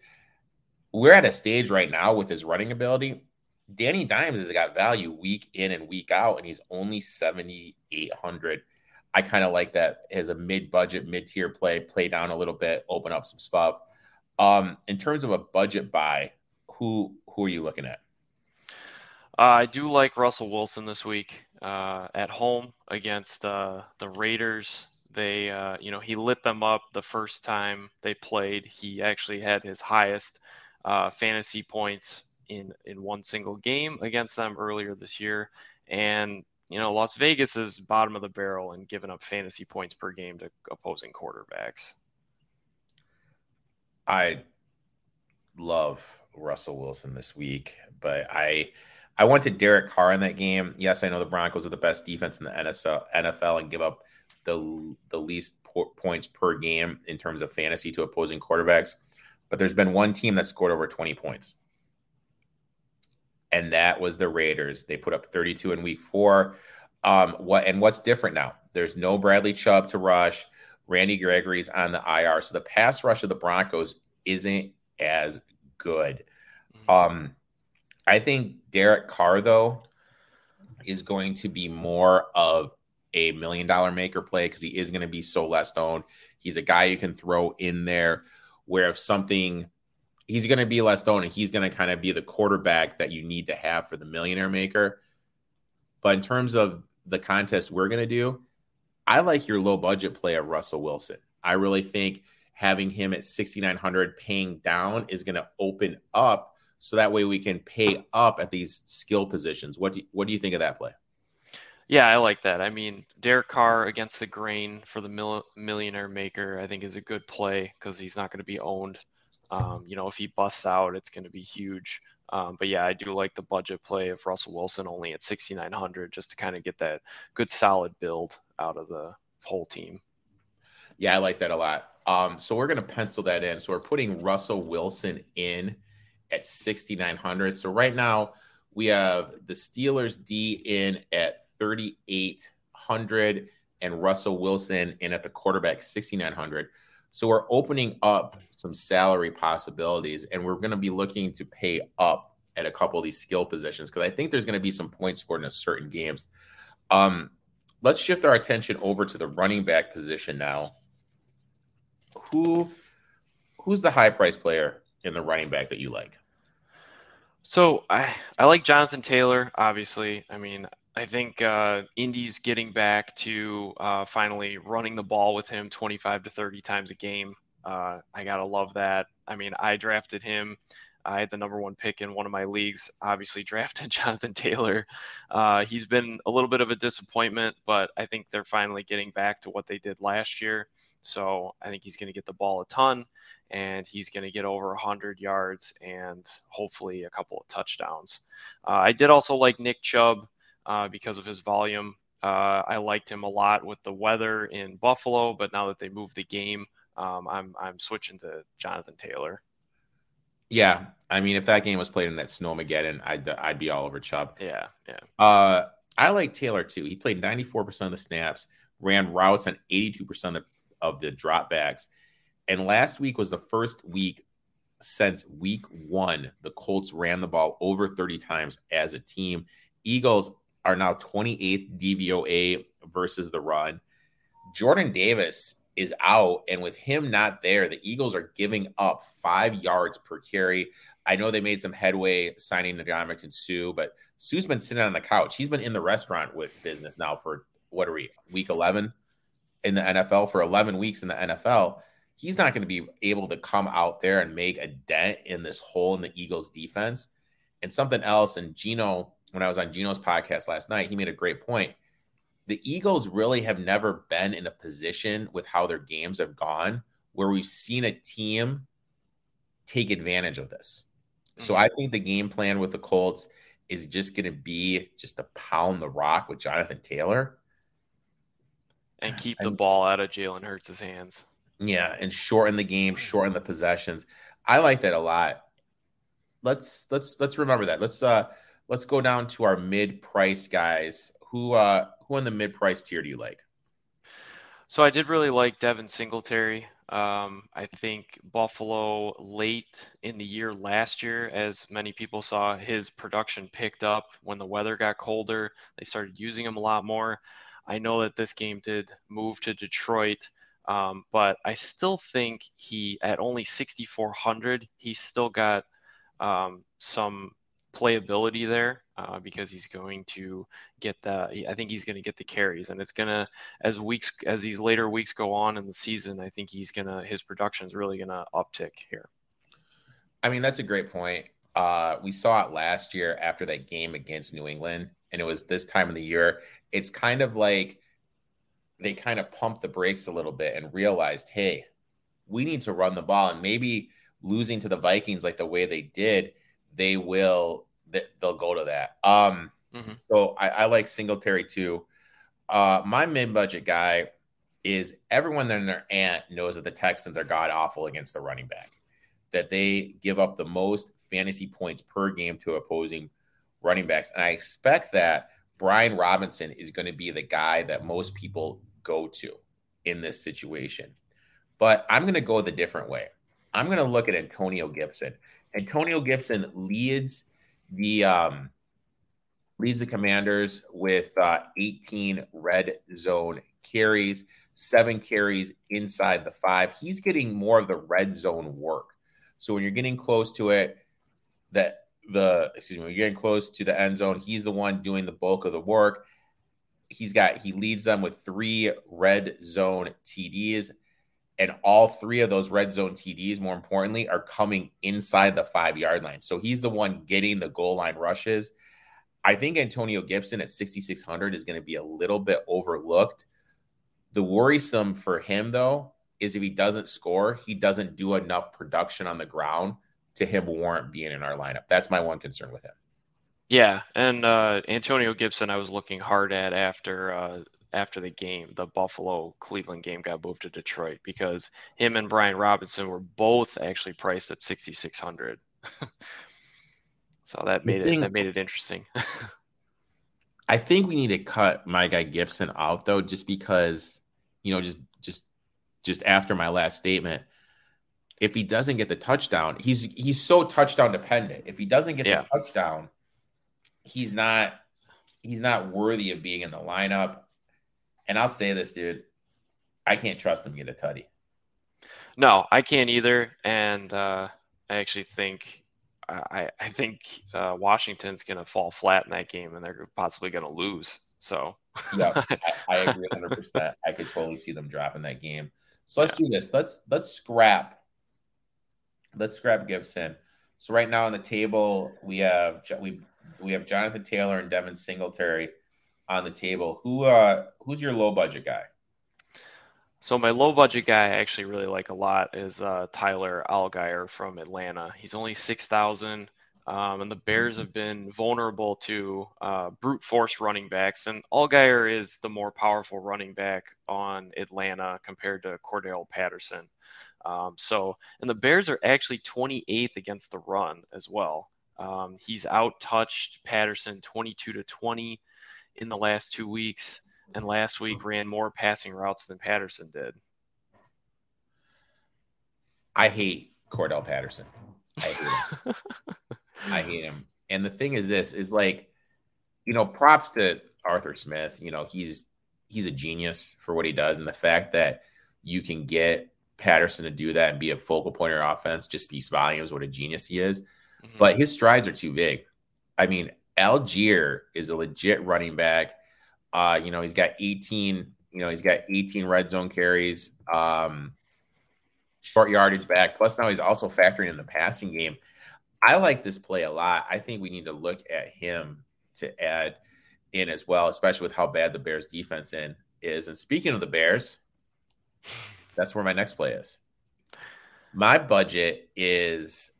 We're at a stage right now with his running ability. Danny Dimes has got value week in and week out, and he's only 7,800. I kind of like that as a mid-budget, mid-tier play, play down a little bit, open up some stuff. Um, in terms of a budget buy, who who are you looking at? Uh, I do like Russell Wilson this week uh, at home against uh, the Raiders. They, uh, you know, he lit them up the first time they played. He actually had his highest uh, fantasy points in in one single game against them earlier this year. And you know, Las Vegas is bottom of the barrel and giving up fantasy points per game to opposing quarterbacks. I love Russell Wilson this week, but I I went to Derek Carr in that game. Yes, I know the Broncos are the best defense in the NFL, and give up the the least po- points per game in terms of fantasy to opposing quarterbacks. But there's been one team that scored over 20 points. And that was the Raiders. They put up 32 in week four. Um, what and what's different now? There's no Bradley Chubb to rush. Randy Gregory's on the IR, so the pass rush of the Broncos isn't as good. Mm-hmm. Um, I think Derek Carr though is going to be more of a million dollar maker play because he is going to be so less owned. He's a guy you can throw in there where if something he's going to be less owned and he's going to kind of be the quarterback that you need to have for the millionaire maker. But in terms of the contest we're going to do, I like your low budget play of Russell Wilson. I really think having him at 6,900 paying down is going to open up so that way we can pay up at these skill positions. What do you, what do you think of that play? Yeah, I like that. I mean, Derek Carr against the grain for the mil- millionaire maker, I think is a good play because he's not going to be owned. Um, you know, if he busts out, it's going to be huge. Um, but yeah, I do like the budget play of Russell Wilson only at 6,900 just to kind of get that good solid build out of the whole team. Yeah, I like that a lot. Um, so we're going to pencil that in. So we're putting Russell Wilson in at 6,900. So right now we have the Steelers D in at 3,800 and Russell Wilson in at the quarterback 6,900. So we're opening up some salary possibilities and we're going to be looking to pay up at a couple of these skill positions because I think there's going to be some points scored in certain games. Um, let's shift our attention over to the running back position now. Who who's the high price player in the running back that you like? So I I like Jonathan Taylor. Obviously, I mean I think uh, Indy's getting back to uh, finally running the ball with him 25 to 30 times a game. Uh, I gotta love that. I mean, I drafted him. I had the number one pick in one of my leagues. Obviously, drafted Jonathan Taylor. Uh, he's been a little bit of a disappointment, but I think they're finally getting back to what they did last year. So I think he's going to get the ball a ton, and he's going to get over 100 yards and hopefully a couple of touchdowns. Uh, I did also like Nick Chubb uh, because of his volume. Uh, I liked him a lot with the weather in Buffalo, but now that they moved the game, um, I'm I'm switching to Jonathan Taylor. Yeah, I mean, if that game was played in that snowmageddon, I'd I'd be all over Chubb. Yeah, yeah. Uh, I like Taylor too. He played 94% of the snaps, ran routes on 82% of, of the dropbacks, and last week was the first week since week one the Colts ran the ball over 30 times as a team. Eagles are now 28th DVOA versus the run. Jordan Davis is out, and with him not there, the Eagles are giving up five yards per carry. I know they made some headway signing Ndamukong Suh, but Suh's been sitting on the couch. He's been in the restaurant with business now for what are we, week 11 in the NFL for 11 weeks in the NFL. He's not going to be able to come out there and make a dent in this hole in the Eagles defense. And something else, and Gino when I was on Gino's podcast last night, he made a great point. The Eagles really have never been in a position with how their games have gone where we've seen a team take advantage of this. So mm-hmm. I think the game plan with the Colts is just going to be just to pound the rock with Jonathan Taylor and keep the ball out of Jalen Hurts' hands. Yeah, and shorten the game, shorten the possessions. I like that a lot. Let's let's let's remember that. Let's uh let's go down to our mid-price guys. Who uh who in the mid-price tier do you like? So I did really like Devin Singletary. Um, I think Buffalo late in the year last year, as many people saw, his production picked up when the weather got colder. They started using him a lot more. I know that this game did move to Detroit, um, but I still think he, at only 6,400, he's still got um, some playability there uh, because he's going to get the I think he's going to get the carries and it's going to as weeks as these later weeks go on in the season I think he's going to his production is really going to uptick here. I mean that's a great point. Uh, we saw it last year after that game against New England and it was this time of the year. It's kind of like they kind of pumped the brakes a little bit and realized, hey, we need to run the ball and maybe losing to the Vikings like the way they did, they will they'll go to that. Um, mm-hmm. So I, I, like Singletary too. Uh, my mid budget guy is everyone and their aunt knows that the Texans are god awful against the running back, that they give up the most fantasy points per game to opposing running backs. And I expect that Brian Robinson is going to be the guy that most people go to in this situation. But I'm going to go the different way. I'm going to look at Antonio Gibson. Antonio Gibson leads the um, leads the Commanders with uh, 18 red zone carries, seven carries inside the five. He's getting more of the red zone work. So when you're getting close to it, that the excuse me, when you're getting close to the end zone, he's the one doing the bulk of the work. He's got he leads them with three red zone TDs. And all three of those red zone TDs, more importantly, are coming inside the five yard line. So he's the one getting the goal line rushes. I think Antonio Gibson at 6,600 is going to be a little bit overlooked. The worrisome for him, though, is if he doesn't score, he doesn't do enough production on the ground to him warrant being in our lineup. That's my one concern with him. Yeah, and uh, Antonio Gibson, I was looking hard at after uh, after the game, the Buffalo Cleveland game got moved to Detroit because him and Brian Robinson were both actually priced at 6600. so that made think, it that made it interesting. I think we need to cut my guy Gibson out though just because you know just just just after my last statement if he doesn't get the touchdown, he's he's so touchdown dependent. If he doesn't get yeah. the touchdown, he's not he's not worthy of being in the lineup. And I'll say this, dude, I can't trust him to get a tutty. No, I can't either. And uh, I actually think I, I think uh, Washington's going to fall flat in that game, and they're possibly going to lose. So yeah, I, I, agree 100. percent I could totally see them dropping that game. So let's yeah. do this. Let's let's scrap. Let's scrap Gibson. So right now on the table we have we we have Jonathan Taylor and Devin Singletary on the table. Who uh who's your low budget guy? So my low budget guy I actually really like a lot is uh, Tyler Allgeier from Atlanta. He's only six thousand, um, and the Bears have been vulnerable to uh, brute force running backs. And Allgeier is the more powerful running back on Atlanta compared to Cordarrelle Patterson. Um, so, and the Bears are actually 28th against the run as well. Um, he's out touched Patterson 22 to 20 in the last two weeks, and last week ran more passing routes than Patterson did. I hate Cordarrelle Patterson. I hate him. I hate him. And the thing is, this is like, you know, props to Arthur Smith. You know, he's he's a genius for what he does, and the fact that you can get Patterson to do that and be a focal point of offense just speaks volumes what a genius he is. Mm-hmm. But his strides are too big. I mean, Allgeier is a legit running back. Uh, you know, he's got 18, you know, he's got 18 red zone carries, um, short yardage back. Plus, now he's also factoring in the passing game. I like this play a lot. I think we need to look at him to add in as well, especially with how bad the Bears defense in is. And speaking of the Bears, that's where my next play is. My budget is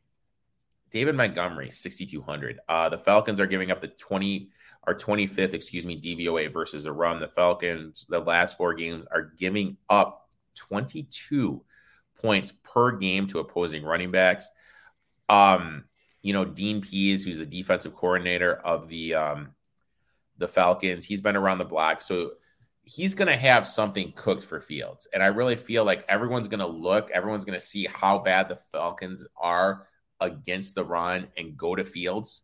David Montgomery, 6,200. Uh, the Falcons are giving up the 20 or 25th, excuse me, DVOA versus a run. The Falcons, the last four games, are giving up 22 points per game to opposing running backs. Um, you know, Dean Pees, who's the defensive coordinator of the um, the Falcons, he's been around the block. So he's going to have something cooked for Fields. And I really feel like everyone's going to look, everyone's going to see how bad the Falcons are against the run and go to Fields.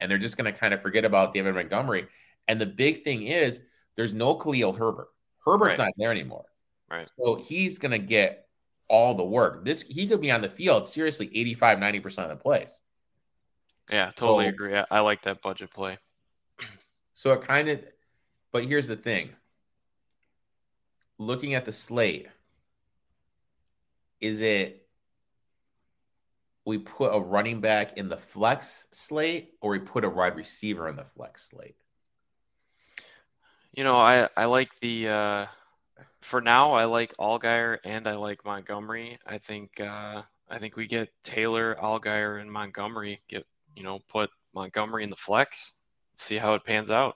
And they're just going to kind of forget about David Montgomery. And the big thing is there's no Khalil Herbert. Herbert's right. not there anymore. Right. So he's going to get all the work. This he could be on the field seriously 85 90% of the plays. Yeah, totally so, agree. I, I like that budget play. So it kind of but here's the thing. Looking at the slate, is it we put a running back in the flex slate or we put a wide receiver in the flex slate? You know, I, I like the uh, for now I like Allgeier and I like Montgomery. I think uh, I think we get Taylor, Allgeier, and Montgomery. Get you know put Montgomery in the flex. See how it pans out.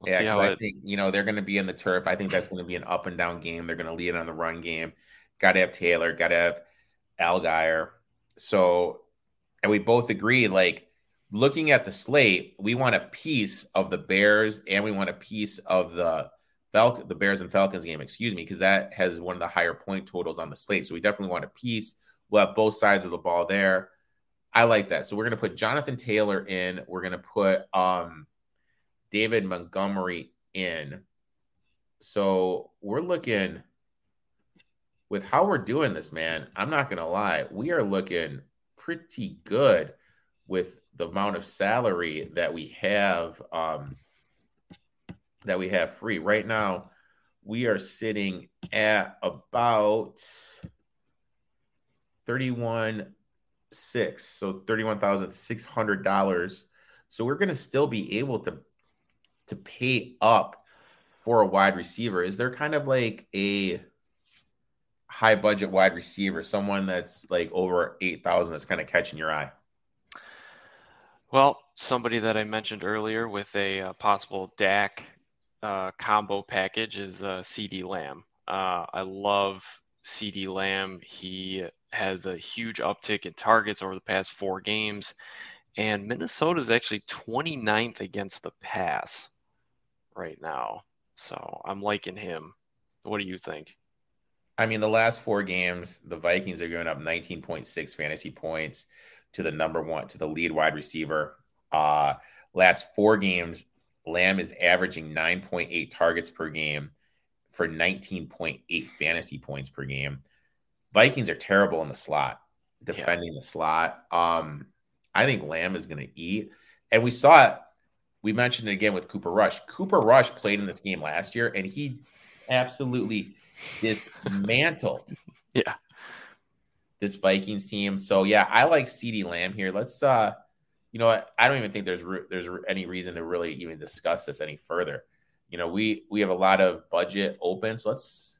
Let's yeah, see how I it... think you know they're going to be in the turf. I think that's going to be an up and down game. They're going to lead on the run game. Got to have Taylor. Got to have Allgeier. So, and we both agree, like looking at the slate, we want a piece of the Bears and we want a piece of the Falcon, the Bears and Falcons game, excuse me, because that has one of the higher point totals on the slate. So we definitely want a piece. We'll have both sides of the ball there. I like that. So we're gonna put Jonathan Taylor in. We're gonna put um David Montgomery in. So we're looking with how we're doing this, man. I'm not gonna lie, we are looking pretty good with the amount of salary that we have um, that we have free right now. We are sitting at about 31 six, so thirty-one thousand six hundred dollars. So we're going to still be able to to pay up for a wide receiver. Is there kind of like a high budget wide receiver, someone that's like over eight thousand that's kind of catching your eye? Well, somebody that I mentioned earlier with a uh, possible Dak uh, combo package is uh, CeeDee Lamb. Uh, I love CeeDee Lamb. He has a huge uptick in targets over the past four games. And Minnesota is actually 29th against the pass right now. So I'm liking him. What do you think? I mean, the last four games, the Vikings are going up 19.6 fantasy points to the number one, to the lead wide receiver. Uh, last four games, Lamb is averaging 9.8 targets per game for 19.8 fantasy points per game. Vikings are terrible in the slot, defending yeah. the slot. Um, I think Lamb is going to eat. And we saw it. We mentioned it again with Cooper Rush. Cooper Rush played in this game last year, and he absolutely dismantled. yeah. This Vikings team. So yeah, I like CeeDee Lamb here. Let's uh you know what? I don't even think there's re- there's any reason to really even discuss this any further you know, we we have a lot of budget open, so let's.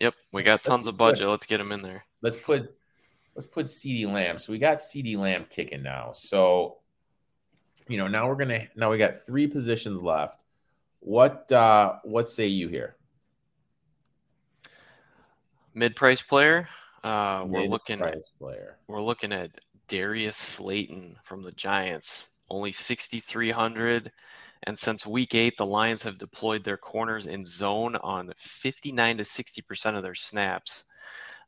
Yep, we got tons of budget. Put, let's get them in there. Let's put let's put CeeDee Lamb. So we got CeeDee Lamb kicking now. So, you know, now we're gonna now we got three positions left. What uh what say you here? Mid price player. Uh, we're looking at player. We're looking at Darius Slayton from the Giants. Only sixty three hundred. And since week eight, the Lions have deployed their corners in zone on 59 to 60% of their snaps.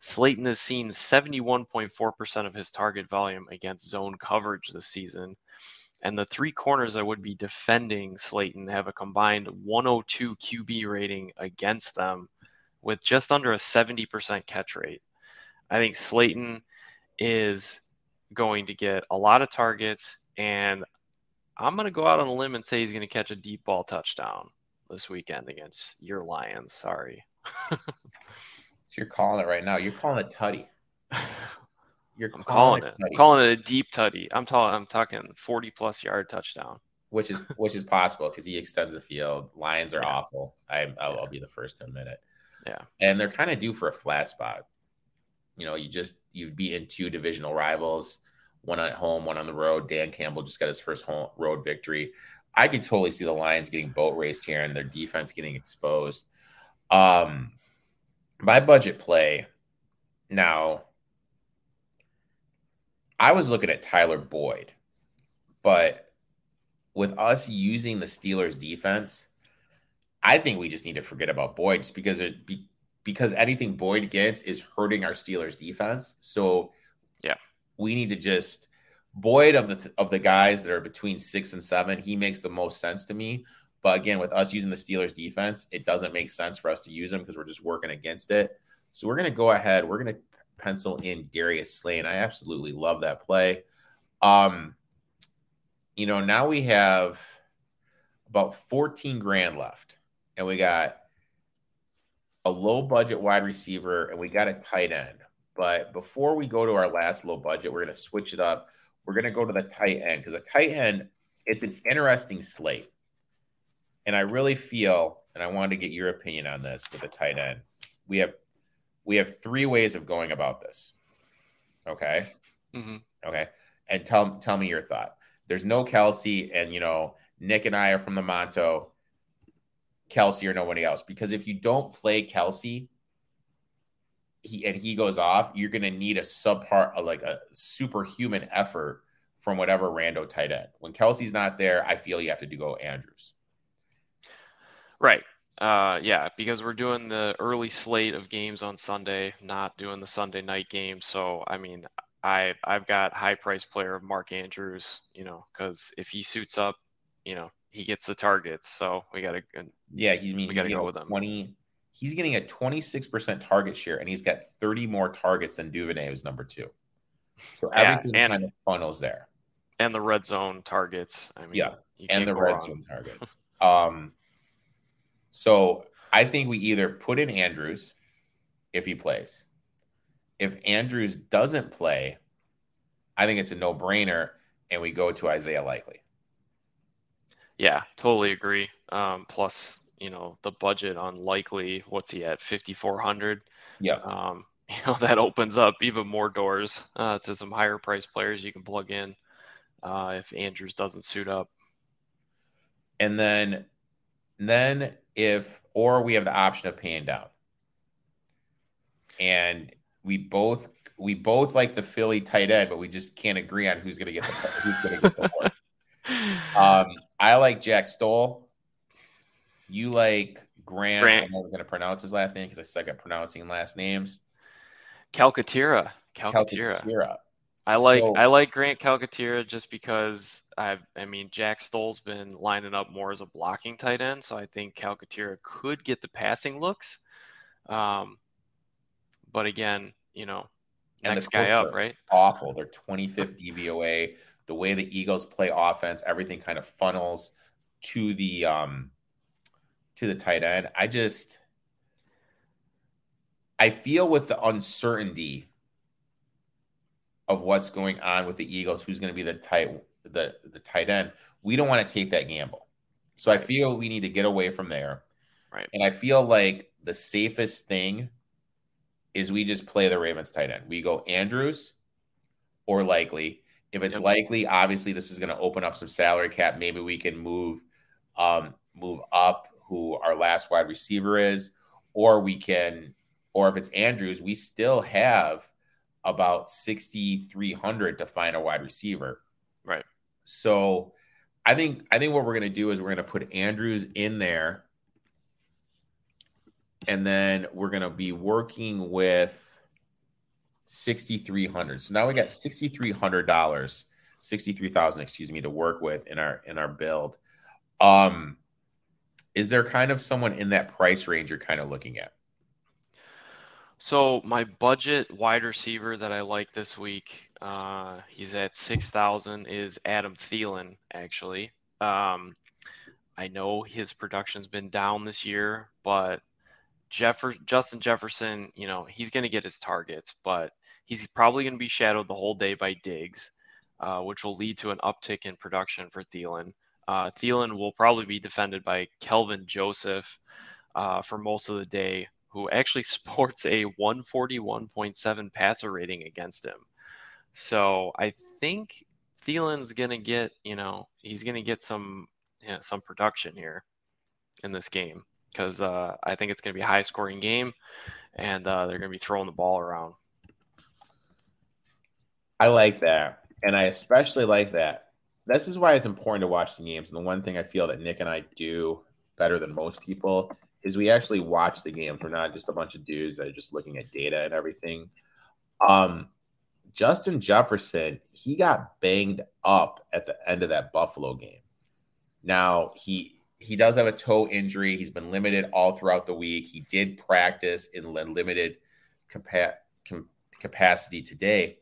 Slayton has seen 71.4% of his target volume against zone coverage this season. And the three corners that would be defending Slayton have a combined 102 QB rating against them with just under a 70% catch rate. I think Slayton is going to get a lot of targets, and I'm going to go out on a limb and say he's going to catch a deep ball touchdown this weekend against your Lions. Sorry. so you're calling it right now. You're calling it tutty. You're I'm calling, calling it. I'm calling it a deep tutty. I'm talking. I'm talking 40 plus yard touchdown. Which is which is possible because he extends the field. Lions are yeah. awful. I, I'll, yeah. I'll be the first to admit it. Yeah, and they're kind of due for a flat spot. You know, you just you've beaten two divisional rivals one at home, one on the road. Dan Campbell just got his first home road victory. I could totally see the Lions getting boat raced here and their defense getting exposed. Um, my budget play now. I was looking at Tyler Boyd, but with us using the Steelers defense, I think we just need to forget about Boyd just because it be, because anything Boyd gets is hurting our Steelers defense. So yeah, we need to just Boyd of the of the guys that are between six and seven, he makes the most sense to me. But again, with us using the Steelers defense, it doesn't make sense for us to use them because we're just working against it. So we're gonna go ahead. We're gonna pencil in Darius Slayton. I absolutely love that play. Um, you know, now we have about 14 grand left, and we got a low budget wide receiver, and we got a tight end. But before we go to our last low budget, we're going to switch it up. We're going to go to the tight end because a tight end, it's an interesting slate. And I really feel, and I wanted to get your opinion on this with a tight end. We have we have three ways of going about this. Okay. Mm-hmm. Okay. And tell tell me your thought. There's no Kelce, and you know Nick and I are from the Monto. Kelce or nobody else, because if you don't play Kelce he and he goes off, you're going to need a subpart, like a superhuman effort from whatever rando tight end. When Kelce's not there, I feel you have to do go Andrews. Right. Uh, yeah, because we're doing the early slate of games on Sunday, not doing the Sunday night game. So, I mean, I I've got high price player Mark Andrews, you know, because if he suits up, you know, he gets the targets. So we got to. Yeah, he mean we got to go with him. Twenty. He's getting a twenty six percent target share, and he's got thirty more targets than Duvernay, who's number two. So everything yeah, and, kind of funnels there. And the red zone targets. I mean, yeah, and the red wrong. zone targets. um, so I think we either put in Andrews if he plays. If Andrews doesn't play, I think it's a no brainer, and we go to Isaiah Likely. Yeah, totally agree. Um, plus, you know, the budget on Likely, what's he at? 5,400. Yeah. Um, you know, that opens up even more doors uh, to some higher price players you can plug in uh, if Andrews doesn't suit up. And then, then if, or we have the option of paying down. And we both we both like the Philly tight end, but we just can't agree on who's going to get the who's going to get the. Um, I like Jack Stoll. You like Grant. Grant. I'm never going to pronounce his last name because I suck at pronouncing last names. Calcaterra. Calcaterra. Calcaterra. I like so, I like Grant Calcaterra just because I I mean Jack Stoll's been lining up more as a blocking tight end, so I think Calcaterra could get the passing looks. Um, but again, you know, next guy up, right? Awful. They're 25th DVOA. The way the Eagles play offense, everything kind of funnels to the um to the tight end. I just I feel with the uncertainty of what's going on with the Eagles, who's going to be the tight the the tight end, we don't want to take that gamble. So I feel we need to get away from there. Right. And I feel like the safest thing is we just play the Ravens tight end. We go Andrews or likely. If it's yep. likely, obviously this is going to open up some salary cap. Maybe we can move um, move up who our last wide receiver is, or we can, or if it's Andrews, we still have about 6,300 to find a wide receiver. Right. So I think I think what we're going to do is we're going to put Andrews in there and then we're going to be working with 6300 so now we got $6300 63000 excuse me to work with in our in our build. Um is there kind of someone in that price range you're kind of looking at? So my budget wide receiver that i like this week uh he's at 6000 is adam thielen actually. Um i know his production's been down this year but Jeffer- Justin Jefferson, you know, he's going to get his targets, but he's probably going to be shadowed the whole day by Diggs, uh, which will lead to an uptick in production for Thielen. Uh, Thielen will probably be defended by Kelvin Joseph uh, for most of the day, who actually sports a 141.7 passer rating against him. So I think Thielen's going to get, you know, he's going to get some you know, some production here in this game because uh, I think it's going to be a high scoring game and uh, they're going to be throwing the ball around. I like that. And I especially like that. This is why it's important to watch the games. And the one thing I feel that Nick and I do better than most people is we actually watch the games. We're not just a bunch of dudes that are just looking at data and everything. Um, Justin Jefferson, he got banged up at the end of that Buffalo game. Now he he does have a toe injury. He's been limited all throughout the week. He did practice in limited capa- com- capacity today.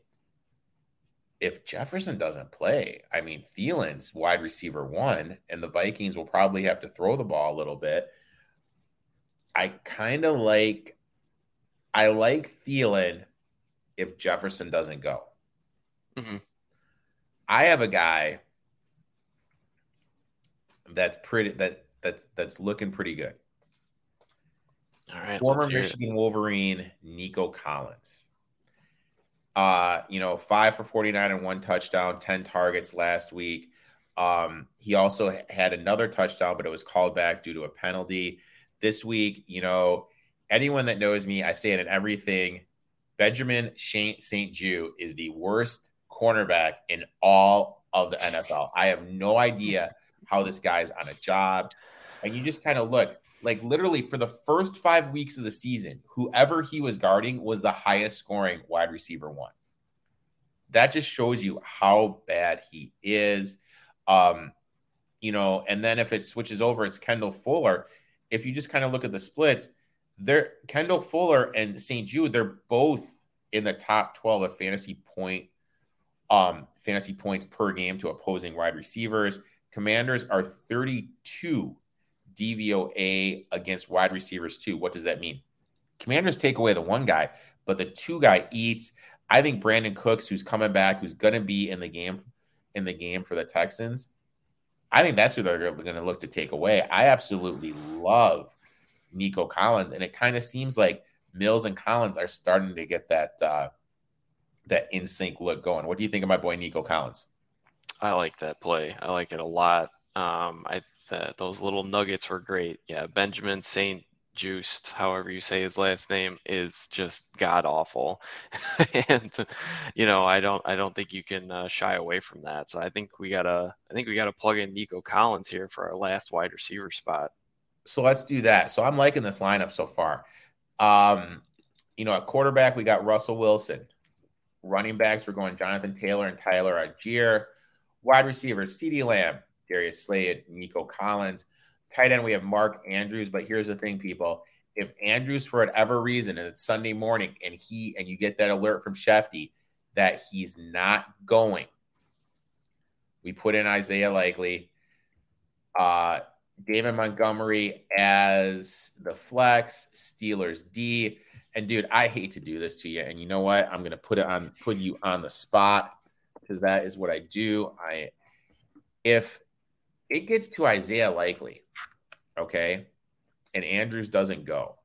If Jefferson doesn't play, I mean, Thielen's wide receiver one, and the Vikings will probably have to throw the ball a little bit. I kind of like, I like Thielen if Jefferson doesn't go. Mm-hmm. I have a guy that's pretty that that's that's looking pretty good. All right. Former Michigan Wolverine Nico Collins. Uh, you know, five for 49 and one touchdown, 10 targets last week. Um, he also had another touchdown, but it was called back due to a penalty. This week, you know, anyone that knows me, I say it in everything. Benjamin St-Juste is the worst cornerback in all of the NFL. I have no idea how this guy's on a job. And you just kind of look like literally for the first five weeks of the season, whoever he was guarding was the highest scoring wide receiver one. That just shows you how bad he is. Um, you know, and then if it switches over, it's Kendall Fuller. If you just kind of look at the splits, they're Kendall Fuller and St-Juste, they're both in the top 12 of fantasy point um fantasy points per game to opposing wide receivers. Commanders are 32 DVOA against wide receivers too. What does that mean? Commanders take away the one guy, but the two guy eats. I think Brandin Cooks, who's coming back, who's going to be in the game in the game for the Texans, I think that's who they're going to look to take away. I absolutely love Nico Collins, and it kind of seems like Mills and Collins are starting to get that uh, that in sync look going. What do you think of my boy Nico Collins? I like that play. I like it a lot. Um, I th- those little nuggets were great. Yeah, Benjamin Saint Juiced, however you say his last name, is just god awful, and you know I don't I don't think you can uh, shy away from that. So I think we gotta I think we gotta plug in Nico Collins here for our last wide receiver spot. So let's do that. So I'm liking this lineup so far. Um, you know, at quarterback we got Russell Wilson. Running backs we're going Jonathan Taylor and Tyler Allgeier. Wide receivers CeeDee Lamb, Darius Slayton, Nico Collins. Tight end, we have Mark Andrews. But here's the thing, people. If Andrews, for whatever reason, and it's Sunday morning, and he and you get that alert from Schefty that he's not going, we put in Isaiah Likely, uh, David Montgomery as the flex, Steelers D. And dude, I hate to do this to you. And you know what? I'm gonna put it on put you on the spot because that is what I do. I if it gets to Isaiah Likely, okay, and Andrews doesn't go,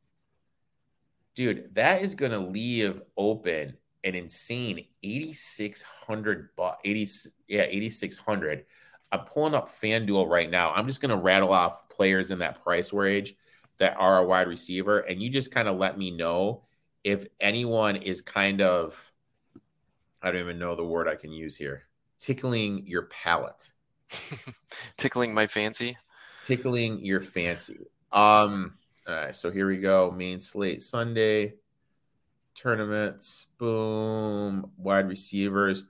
dude, that is going to leave open an insane 8600 but 80 yeah 8600 i'm pulling up fanduel right now i'm just going to rattle off players in that price range that are a wide receiver and you just kind of let me know if anyone is kind of i don't even know the word i can use here. Tickling your palate. Tickling my fancy? Tickling your fancy. Um all right so here we go. Main slate sunday. Tournaments boom. Wide receivers.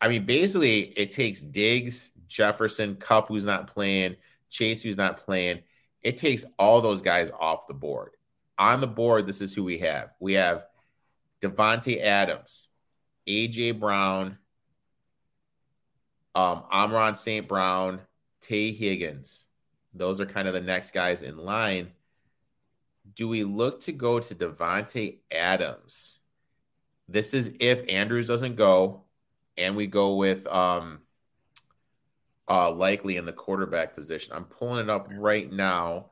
I mean basically it takes diggs jefferson Kupp, who's not playing chase who's not playing. It takes all those guys off the board. On the board this is who we have. We have Davante adams aj brown um, Amon St. Brown, Tee Higgins. Those are kind of the next guys in line. Do we look to go to Davante Adams? This is if Andrews doesn't go, and we go with um, uh, likely in the quarterback position. I'm pulling it up right now.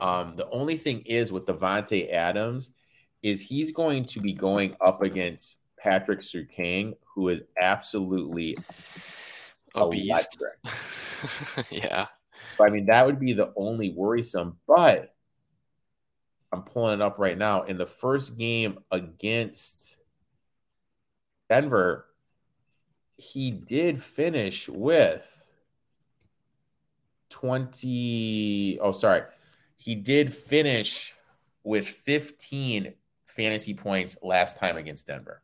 Um, the only thing is with Davante Adams is he's going to be going up against Patrick Surtain, who is absolutely a beast. yeah. So I mean that would be the only worrisome, but I'm pulling it up right now. In the first game against Denver, he did finish with 20 oh sorry. He did finish with 15 fantasy points last time against Denver.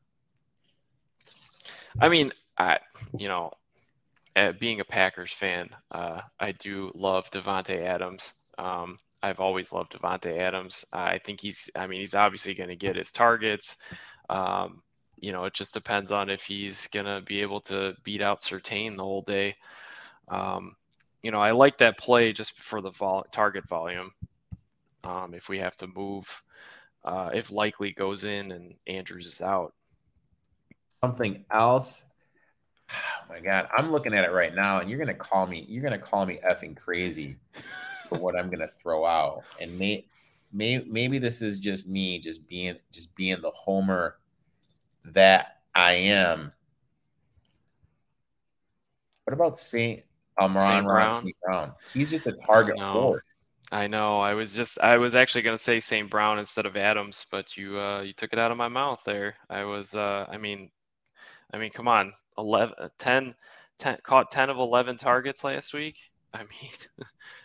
I mean, I you know, uh, being a Packers fan, uh, I do love Davante Adams. Um, I've always loved Davante Adams. I think he's, I mean, he's obviously going to get his targets. Um, you know, it just depends on if he's going to be able to beat out Surtain the whole day. Um, you know, I like that play just for the vol- target volume. Um, if we have to move, uh, if likely goes in and Andrews is out. Something else Oh my god, I'm looking at it right now, and you're gonna call me. You're gonna call me effing crazy for what I'm gonna throw out, and may, may, maybe this is just me, just being, just being the homer that I am. What about Saint Amon Brown? Brown? He's just a target forward. I know. I was just I was actually gonna say St. Brown instead of Adams, but you uh you took it out of my mouth there. I was uh I mean I mean come on. 11, 10, 10, caught 10 of 11 targets last week. I mean,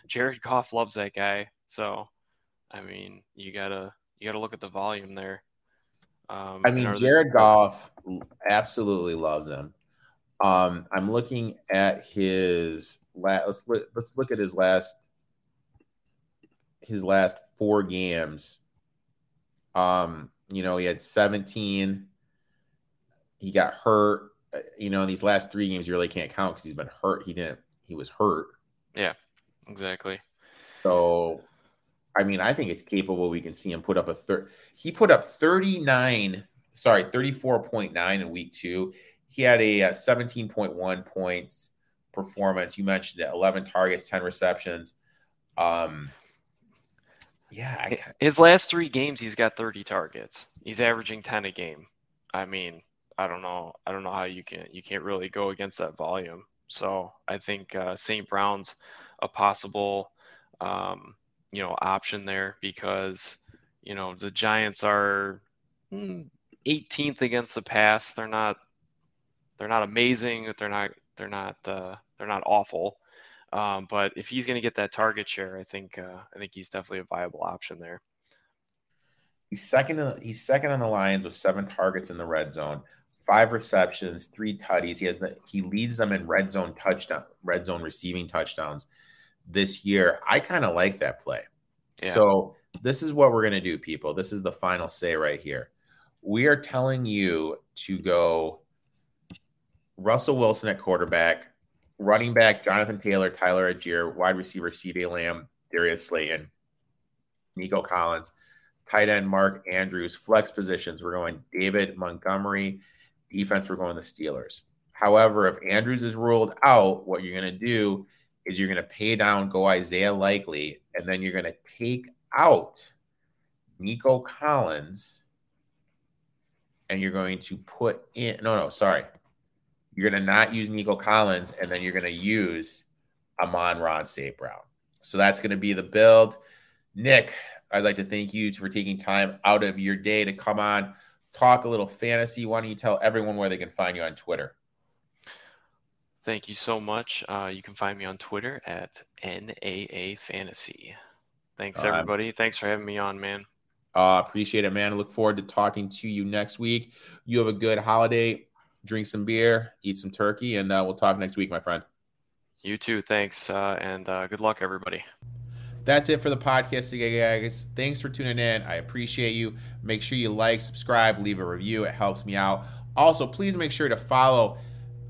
Jared Goff loves that guy. So, I mean, you gotta you gotta look at the volume there. Um, I mean, Jared Goff absolutely loves him. Um, I'm looking at his last. Let's look, let's look at his last his last four games. Um, you know, he had 17. He got hurt. Uh, you know, in these last three games, you really can't count because he's been hurt. He didn't. He was hurt. Yeah, exactly. So, I mean, I think it's capable. We can see him put up a third. He put up 39. Sorry, 34.9 in week two. He had a, a uh, 17.1 points performance. You mentioned it 11 targets, 10 receptions. Um, yeah. I, His last three games, he's got 30 targets. He's averaging 10 a game. I mean, I don't know. I don't know how you can you can't really go against that volume. So I think uh, St. Brown's a possible um, you know option there because you know the Giants are 18th hmm, against the pass. They're not they're not amazing. They're not they're not uh, they're not awful. Um, but if he's going to get that target share, I think uh, I think he's definitely a viable option there. He's second. He's second on the Lions with seven targets in the red zone, five receptions, three tutties. He has the, he leads them in red zone touchdown, red zone receiving touchdowns this year. I kind of like that play. Yeah. So this is what we're going to do, people. This is the final say right here. We are telling you to go Russell Wilson at quarterback, running back Jonathan Taylor, Tyler Allgeier, wide receiver CeeDee Lamb, Darius Slayton, Nico Collins, tight end Mark Andrews, flex positions. We're going David Montgomery, defense. We're going the Steelers. However, if Andrews is ruled out, what you're going to do is you're going to pay down, go Isaiah Likely, and then you're going to take out Nico Collins and you're going to put in no no sorry you're going to not use Nico Collins, and then you're going to use Amon-Ra St. Brown. So that's going to be the build. Nick, I'd like to thank you for taking time out of your day to come on, talk a little fantasy. Why don't you tell everyone where they can find you on Twitter? Thank you so much. Uh, you can find me on Twitter at NAA Fantasy. Thanks, everybody. Thanks for having me on, man. Uh, appreciate it, man. I look forward to talking to you next week. You have a good holiday drink some beer, eat some turkey, and uh, we'll talk next week, my friend. You too. Thanks. Uh, and uh, good luck, everybody. That's it for the podcast today, guys. Thanks for tuning in. I appreciate you. Make sure you like, subscribe, leave a review. It helps me out. Also, please make sure to follow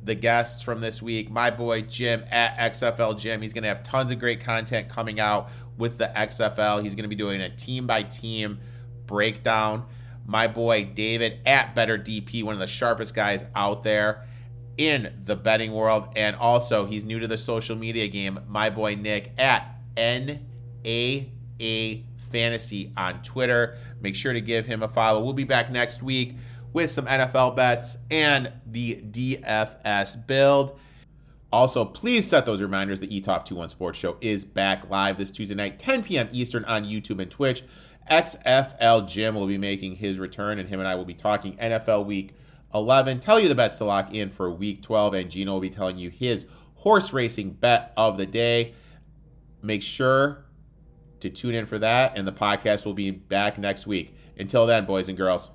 the guests from this week. My boy Jim at XFL Jim. He's going to have tons of great content coming out with the XFL. He's going to be doing a team by team breakdown my boy David at Bettor DP, one of the sharpest guys out there in the betting world. And also, he's new to the social media game. My boy Nick at NAA Fantasy on Twitter. Make sure to give him a follow. We'll be back next week with some NFL bets and the DFS build. Also, please set those reminders. The ETOFT 21 Sports Show is back live this Tuesday night, 10 p.m. Eastern on YouTube and Twitch. XFL Jim will be making his return, and him and I will be talking NFL Week 11. Tell you the bets to lock in for Week 12, and Gino will be telling you his horse racing bet of the day. Make sure to tune in for that, and the podcast will be back next week. Until then, boys and girls.